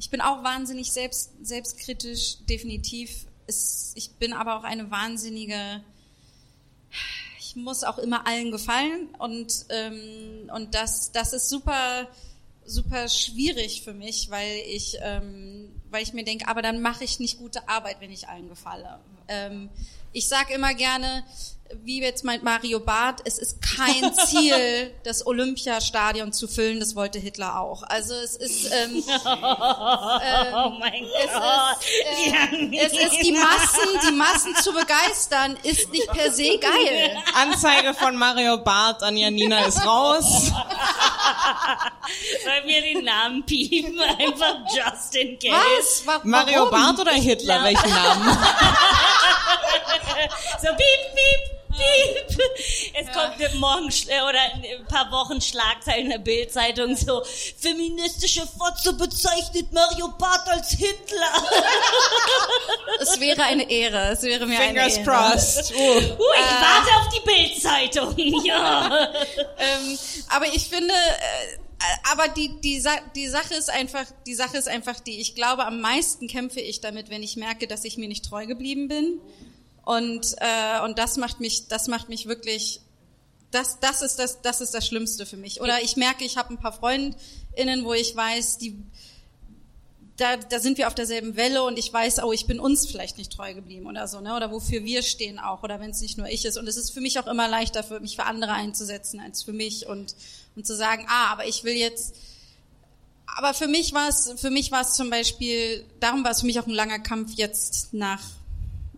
ich bin auch wahnsinnig selbst, selbstkritisch, definitiv. Es, ich bin aber auch eine wahnsinnige, ich muss auch immer allen gefallen und, ähm, und das, das ist super, super schwierig für mich, weil ich, ähm, weil ich mir denke, aber dann mache ich nicht gute Arbeit, wenn ich allen gefalle. Ähm, ich sage immer gerne, wie jetzt meint Mario Barth, es ist kein Ziel, das Olympiastadion zu füllen, das wollte Hitler auch. Also es ist, ähm, Oh mein es Gott. ist, äh, es ist die Massen, die Massen zu begeistern, ist nicht per se geil. Anzeige von Mario Barth an Janina ist raus. Soll mir den Namen piepen, einfach just in case. Was? Wa- Mario warum? Barth oder Hitler? Welchen Namen? So piep, piep, piep. Es kommt morgen äh, oder in ein paar Wochen Schlagzeilen in der Bildzeitung so, feministische Fotze bezeichnet Mario Barth als Hitler. Es wäre eine Ehre. Es wäre mir Fingers eine Ehre. crossed. Uh. Uh, ich warte auf die Bildzeitung. Ja. Ähm, aber ich finde, äh, aber die, die, Sa die Sache ist einfach, die Sache ist einfach die, ich glaube, am meisten kämpfe ich damit, wenn ich merke, dass ich mir nicht treu geblieben bin. Und, äh, und das macht mich, das macht mich wirklich, das, das ist das, das ist das Schlimmste für mich. Oder ich merke, ich habe ein paar FreundInnen, wo ich weiß, die, da, da sind wir auf derselben Welle und ich weiß, oh, ich bin uns vielleicht nicht treu geblieben oder so, ne? Oder wofür wir stehen auch, oder wenn es nicht nur ich ist. Und es ist für mich auch immer leichter, für mich für andere einzusetzen als für mich und, und zu sagen, ah, aber ich will jetzt. Aber für mich war es, für mich war es zum Beispiel, darum war es für mich auch ein langer Kampf jetzt nach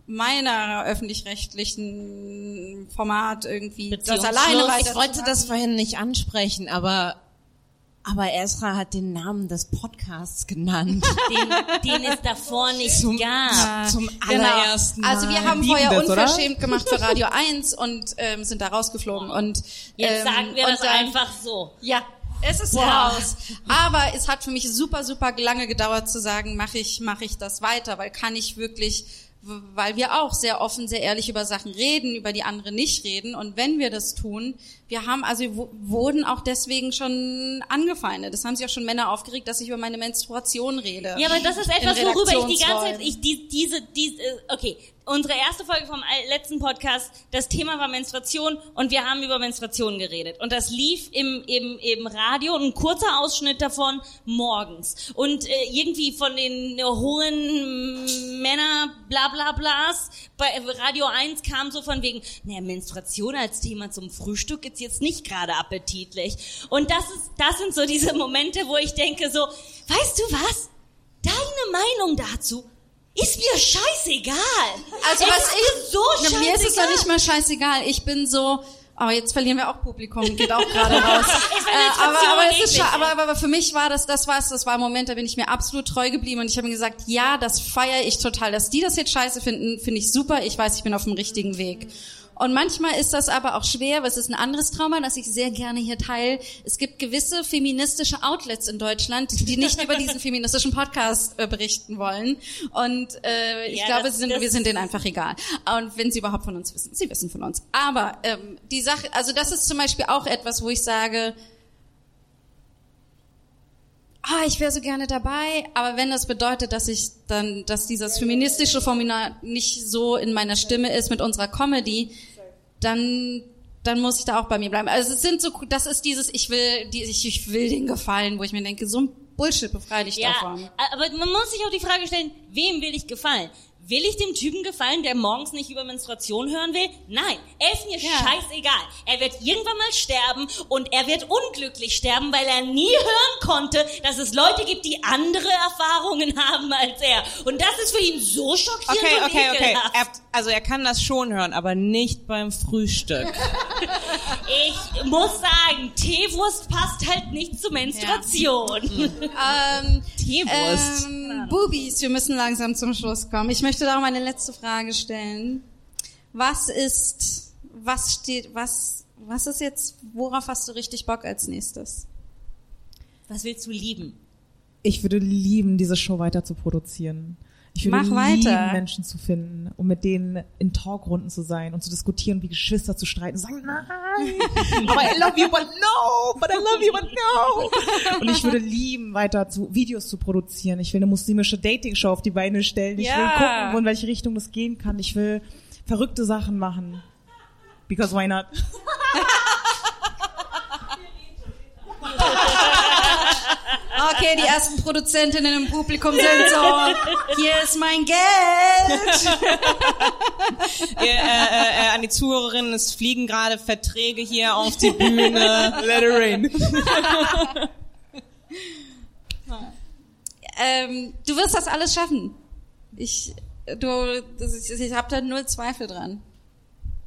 meiner öffentlich-rechtlichen Format irgendwie das alleine Ich weiter Ich wollte das vorhin nicht ansprechen, aber aber Ezra hat den Namen des Podcasts genannt. Den, den es davor nicht Zum, gab. zum Genau. allerersten Mal. Also wir haben Lieben vorher das, oder? unverschämt gemacht für Radio 1 und ähm, sind da rausgeflogen. Und Jetzt ähm, sagen wir und das dann- einfach so. Ja, es ist Boah. raus. Aber es hat für mich super, super lange gedauert zu sagen, mache ich, mache ich das weiter, weil kann ich wirklich, weil wir auch sehr offen, sehr ehrlich über Sachen reden, über die anderen nicht reden. Und wenn wir das tun, wir haben, also wurden auch deswegen schon angefeindet. Das haben sich auch schon Männer aufgeregt, dass ich über meine Menstruation rede. Ja, aber das ist etwas, worüber ich die ganze Zeit, ich, die, diese, diese, äh, okay, unsere erste Folge vom letzten Podcast, das Thema war Menstruation und wir haben über Menstruation geredet. Und das lief im, im, im Radio, ein kurzer Ausschnitt davon morgens. Und äh, irgendwie von den hohen Männer, bla bla blas, bei Radio 1 kam so von wegen, naja, Menstruation als Thema zum Frühstück ist jetzt nicht gerade appetitlich. Und das ist, das sind so diese Momente, wo ich denke so, weißt du was? Deine Meinung dazu Ist mir scheißegal. Also es was ist ich mir so Na, scheißegal. mir ist es ja nicht mal scheißegal. Ich bin so, aber jetzt verlieren wir auch Publikum, geht auch gerade raus. äh, aber, aber, es ist aber, aber, aber für mich war das, das war's, das war ein Moment, da bin ich mir absolut treu geblieben und ich habe mir gesagt, ja, das feiere ich total. Dass die das jetzt scheiße finden, finde ich super. Ich weiß, ich bin auf dem richtigen Weg. Und manchmal ist das aber auch schwer, was ist ein anderes Trauma, das ich sehr gerne hier teile. Es gibt gewisse feministische Outlets in Deutschland, die nicht über diesen feministischen Podcast äh, berichten wollen. Und äh, ich Ja, glaube, das- sind, das- wir sind denen einfach egal. Und wenn sie überhaupt von uns wissen, sie wissen von uns. Aber ähm, die Sache, also das ist zum Beispiel auch etwas, wo ich sage, ah, ich wäre so gerne dabei, aber wenn das bedeutet, dass ich dann, dass dieses feministische Formular nicht so in meiner Stimme ist mit unserer Comedy, dann dann muss ich da auch bei mir bleiben. Also es sind so, das ist dieses, ich will, die, ich, ich will den gefallen, wo ich mir denke, so ein Bullshit befreie dich Ja, davon. aber man muss sich auch die Frage stellen, wem will ich gefallen? Will ich dem Typen gefallen, der morgens nicht über Menstruation hören will? Nein, er ist mir Ja. scheißegal. Er wird irgendwann mal sterben und er wird unglücklich sterben, weil er nie hören konnte, dass es Leute gibt, die andere Erfahrungen haben als er. Und das ist für ihn so schockierend Okay, und okay, okay. ekelhaft. Er, also er kann das schon hören, aber nicht beim Frühstück. Ich muss sagen, Teewurst passt halt nicht zur Menstruation. Ähm, Teewurst. ähm, Bubis, wir müssen langsam zum Schluss kommen. Ich möchte darum eine letzte Frage stellen. Was ist, was steht, was, was ist jetzt, worauf hast du richtig Bock als nächstes? Was willst du lieben? Ich würde lieben, diese Show weiter zu produzieren. Ich würde Mach lieben, weiter. Menschen zu finden und mit denen in Talkrunden zu sein und zu diskutieren, wie Geschwister zu streiten und sagen, nein, aber I love you, but no, but I love you, but no. Und ich würde lieben, weiter zu Videos zu produzieren. Ich will eine muslimische Dating-Show auf die Beine stellen. Ich will Ja. gucken, wo in welche Richtung das gehen kann. Ich will verrückte Sachen machen. Because why not? Okay, die ersten Produzentinnen im Publikum sind so, hier ist mein Geld. äh, äh, äh, an die Zuhörerinnen, es fliegen gerade Verträge hier auf die Bühne. Let it rain. Ähm, du wirst das alles schaffen. Ich, du, ist, ich habe da null Zweifel dran.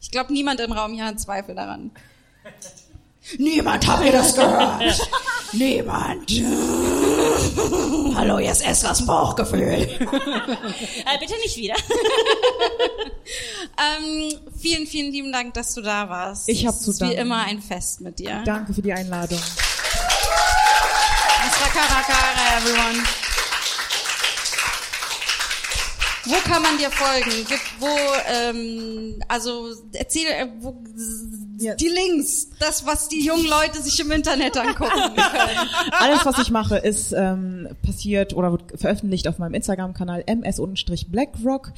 Ich glaube, niemand im Raum hier hat Zweifel daran. Niemand hat mir das gehört. Niemand. Hallo, jetzt ist das Bauchgefühl. Äh, bitte nicht wieder. Ähm, vielen, vielen lieben Dank, dass du da warst. Ich hab Es zu ist wie danken. immer ein Fest mit dir. Danke für die Einladung. Das war Karakara, everyone. Wo kann man dir folgen? Wo, ähm, also erzähl, äh, wo, Ja. die Links, das, was die jungen Leute sich im Internet angucken können. Alles, was ich mache, ist ähm, passiert oder wird veröffentlicht auf meinem Instagram-Kanal ms-blackrock.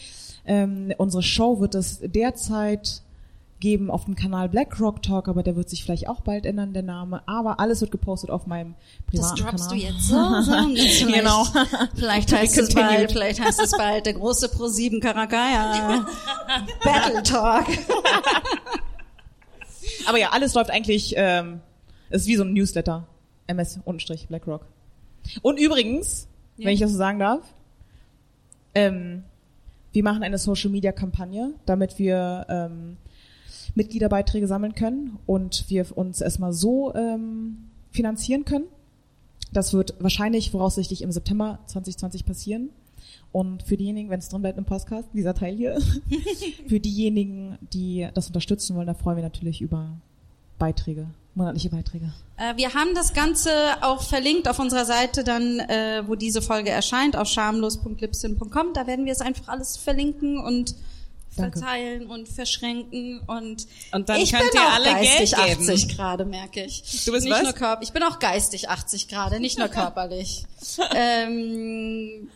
Ähm, unsere Show wird es derzeit geben auf dem Kanal Blackrock Talk, aber der wird sich vielleicht auch bald ändern, der Name. Aber alles wird gepostet auf meinem Das privaten droppst du Kanal. jetzt so. so und jetzt vielleicht, Genau. Vielleicht heißt es bald, vielleicht heißt es bald der große Pro7 Karakaya. Battle Talk. Aber ja, alles läuft eigentlich, ähm, es ist wie so ein Newsletter. ms-blackrock. Und übrigens, Ja. wenn ich das so sagen darf, ähm, wir machen eine Social-Media-Kampagne, damit wir ähm, Mitgliederbeiträge sammeln können und wir uns erstmal so ähm, finanzieren können. Das wird wahrscheinlich voraussichtlich im September 2020 passieren. Und für diejenigen, wenn es drin bleibt im Podcast, dieser Teil hier, für diejenigen, die das unterstützen wollen, da freuen wir natürlich über Beiträge, monatliche Beiträge. Äh, wir haben das Ganze auch verlinkt auf unserer Seite dann, äh, wo diese Folge erscheint, auf schamlos.lipsin.com. Da werden wir es einfach alles verlinken und Danke. verteilen und verschränken und, Und dann ich könnt bin ihr auch alle geistig Geld geben. 80 gerade, merke ich. Du bist nicht was? Nur körp ich bin auch geistig 80 gerade, nicht nur körperlich. ähm,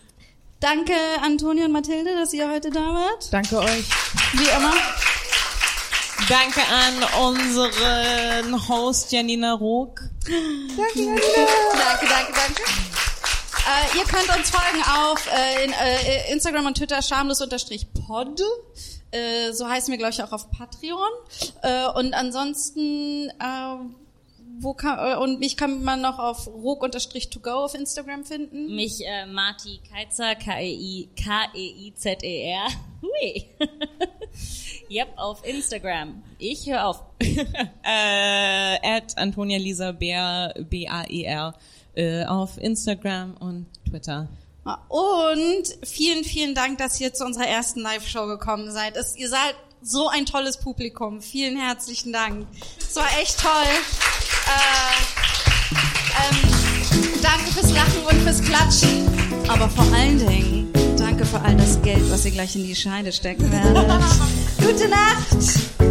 danke Antonio und Mathilde, dass ihr heute da wart. Danke euch. Wie immer. Danke an unseren Host Janina Rook. Danke, danke, danke. Äh, ihr könnt uns folgen auf äh, in, äh, Instagram und Twitter schamlos-pod. Äh, so heißen wir, glaube ich, auch auf Patreon. Äh, und ansonsten äh, wo kann, äh, und mich kann man noch auf rog-to-go auf Instagram finden. Mich äh, Marti Keitzer, E K-E-I-K-E-I-Z-E-R. Hui. yep, auf Instagram. Ich höre auf. Äh, at Antonia Lisa Bär, B-A-E-R, äh, auf Instagram und Twitter. Und vielen, vielen Dank, dass ihr zu unserer ersten Live-Show gekommen seid. Es, ihr seid so ein tolles Publikum. Vielen herzlichen Dank. Es war echt toll. Äh, ähm, danke fürs Lachen und fürs Klatschen. Aber vor allen Dingen, danke für all das Geld, was ihr gleich in die Scheide stecken werdet. Gute Nacht.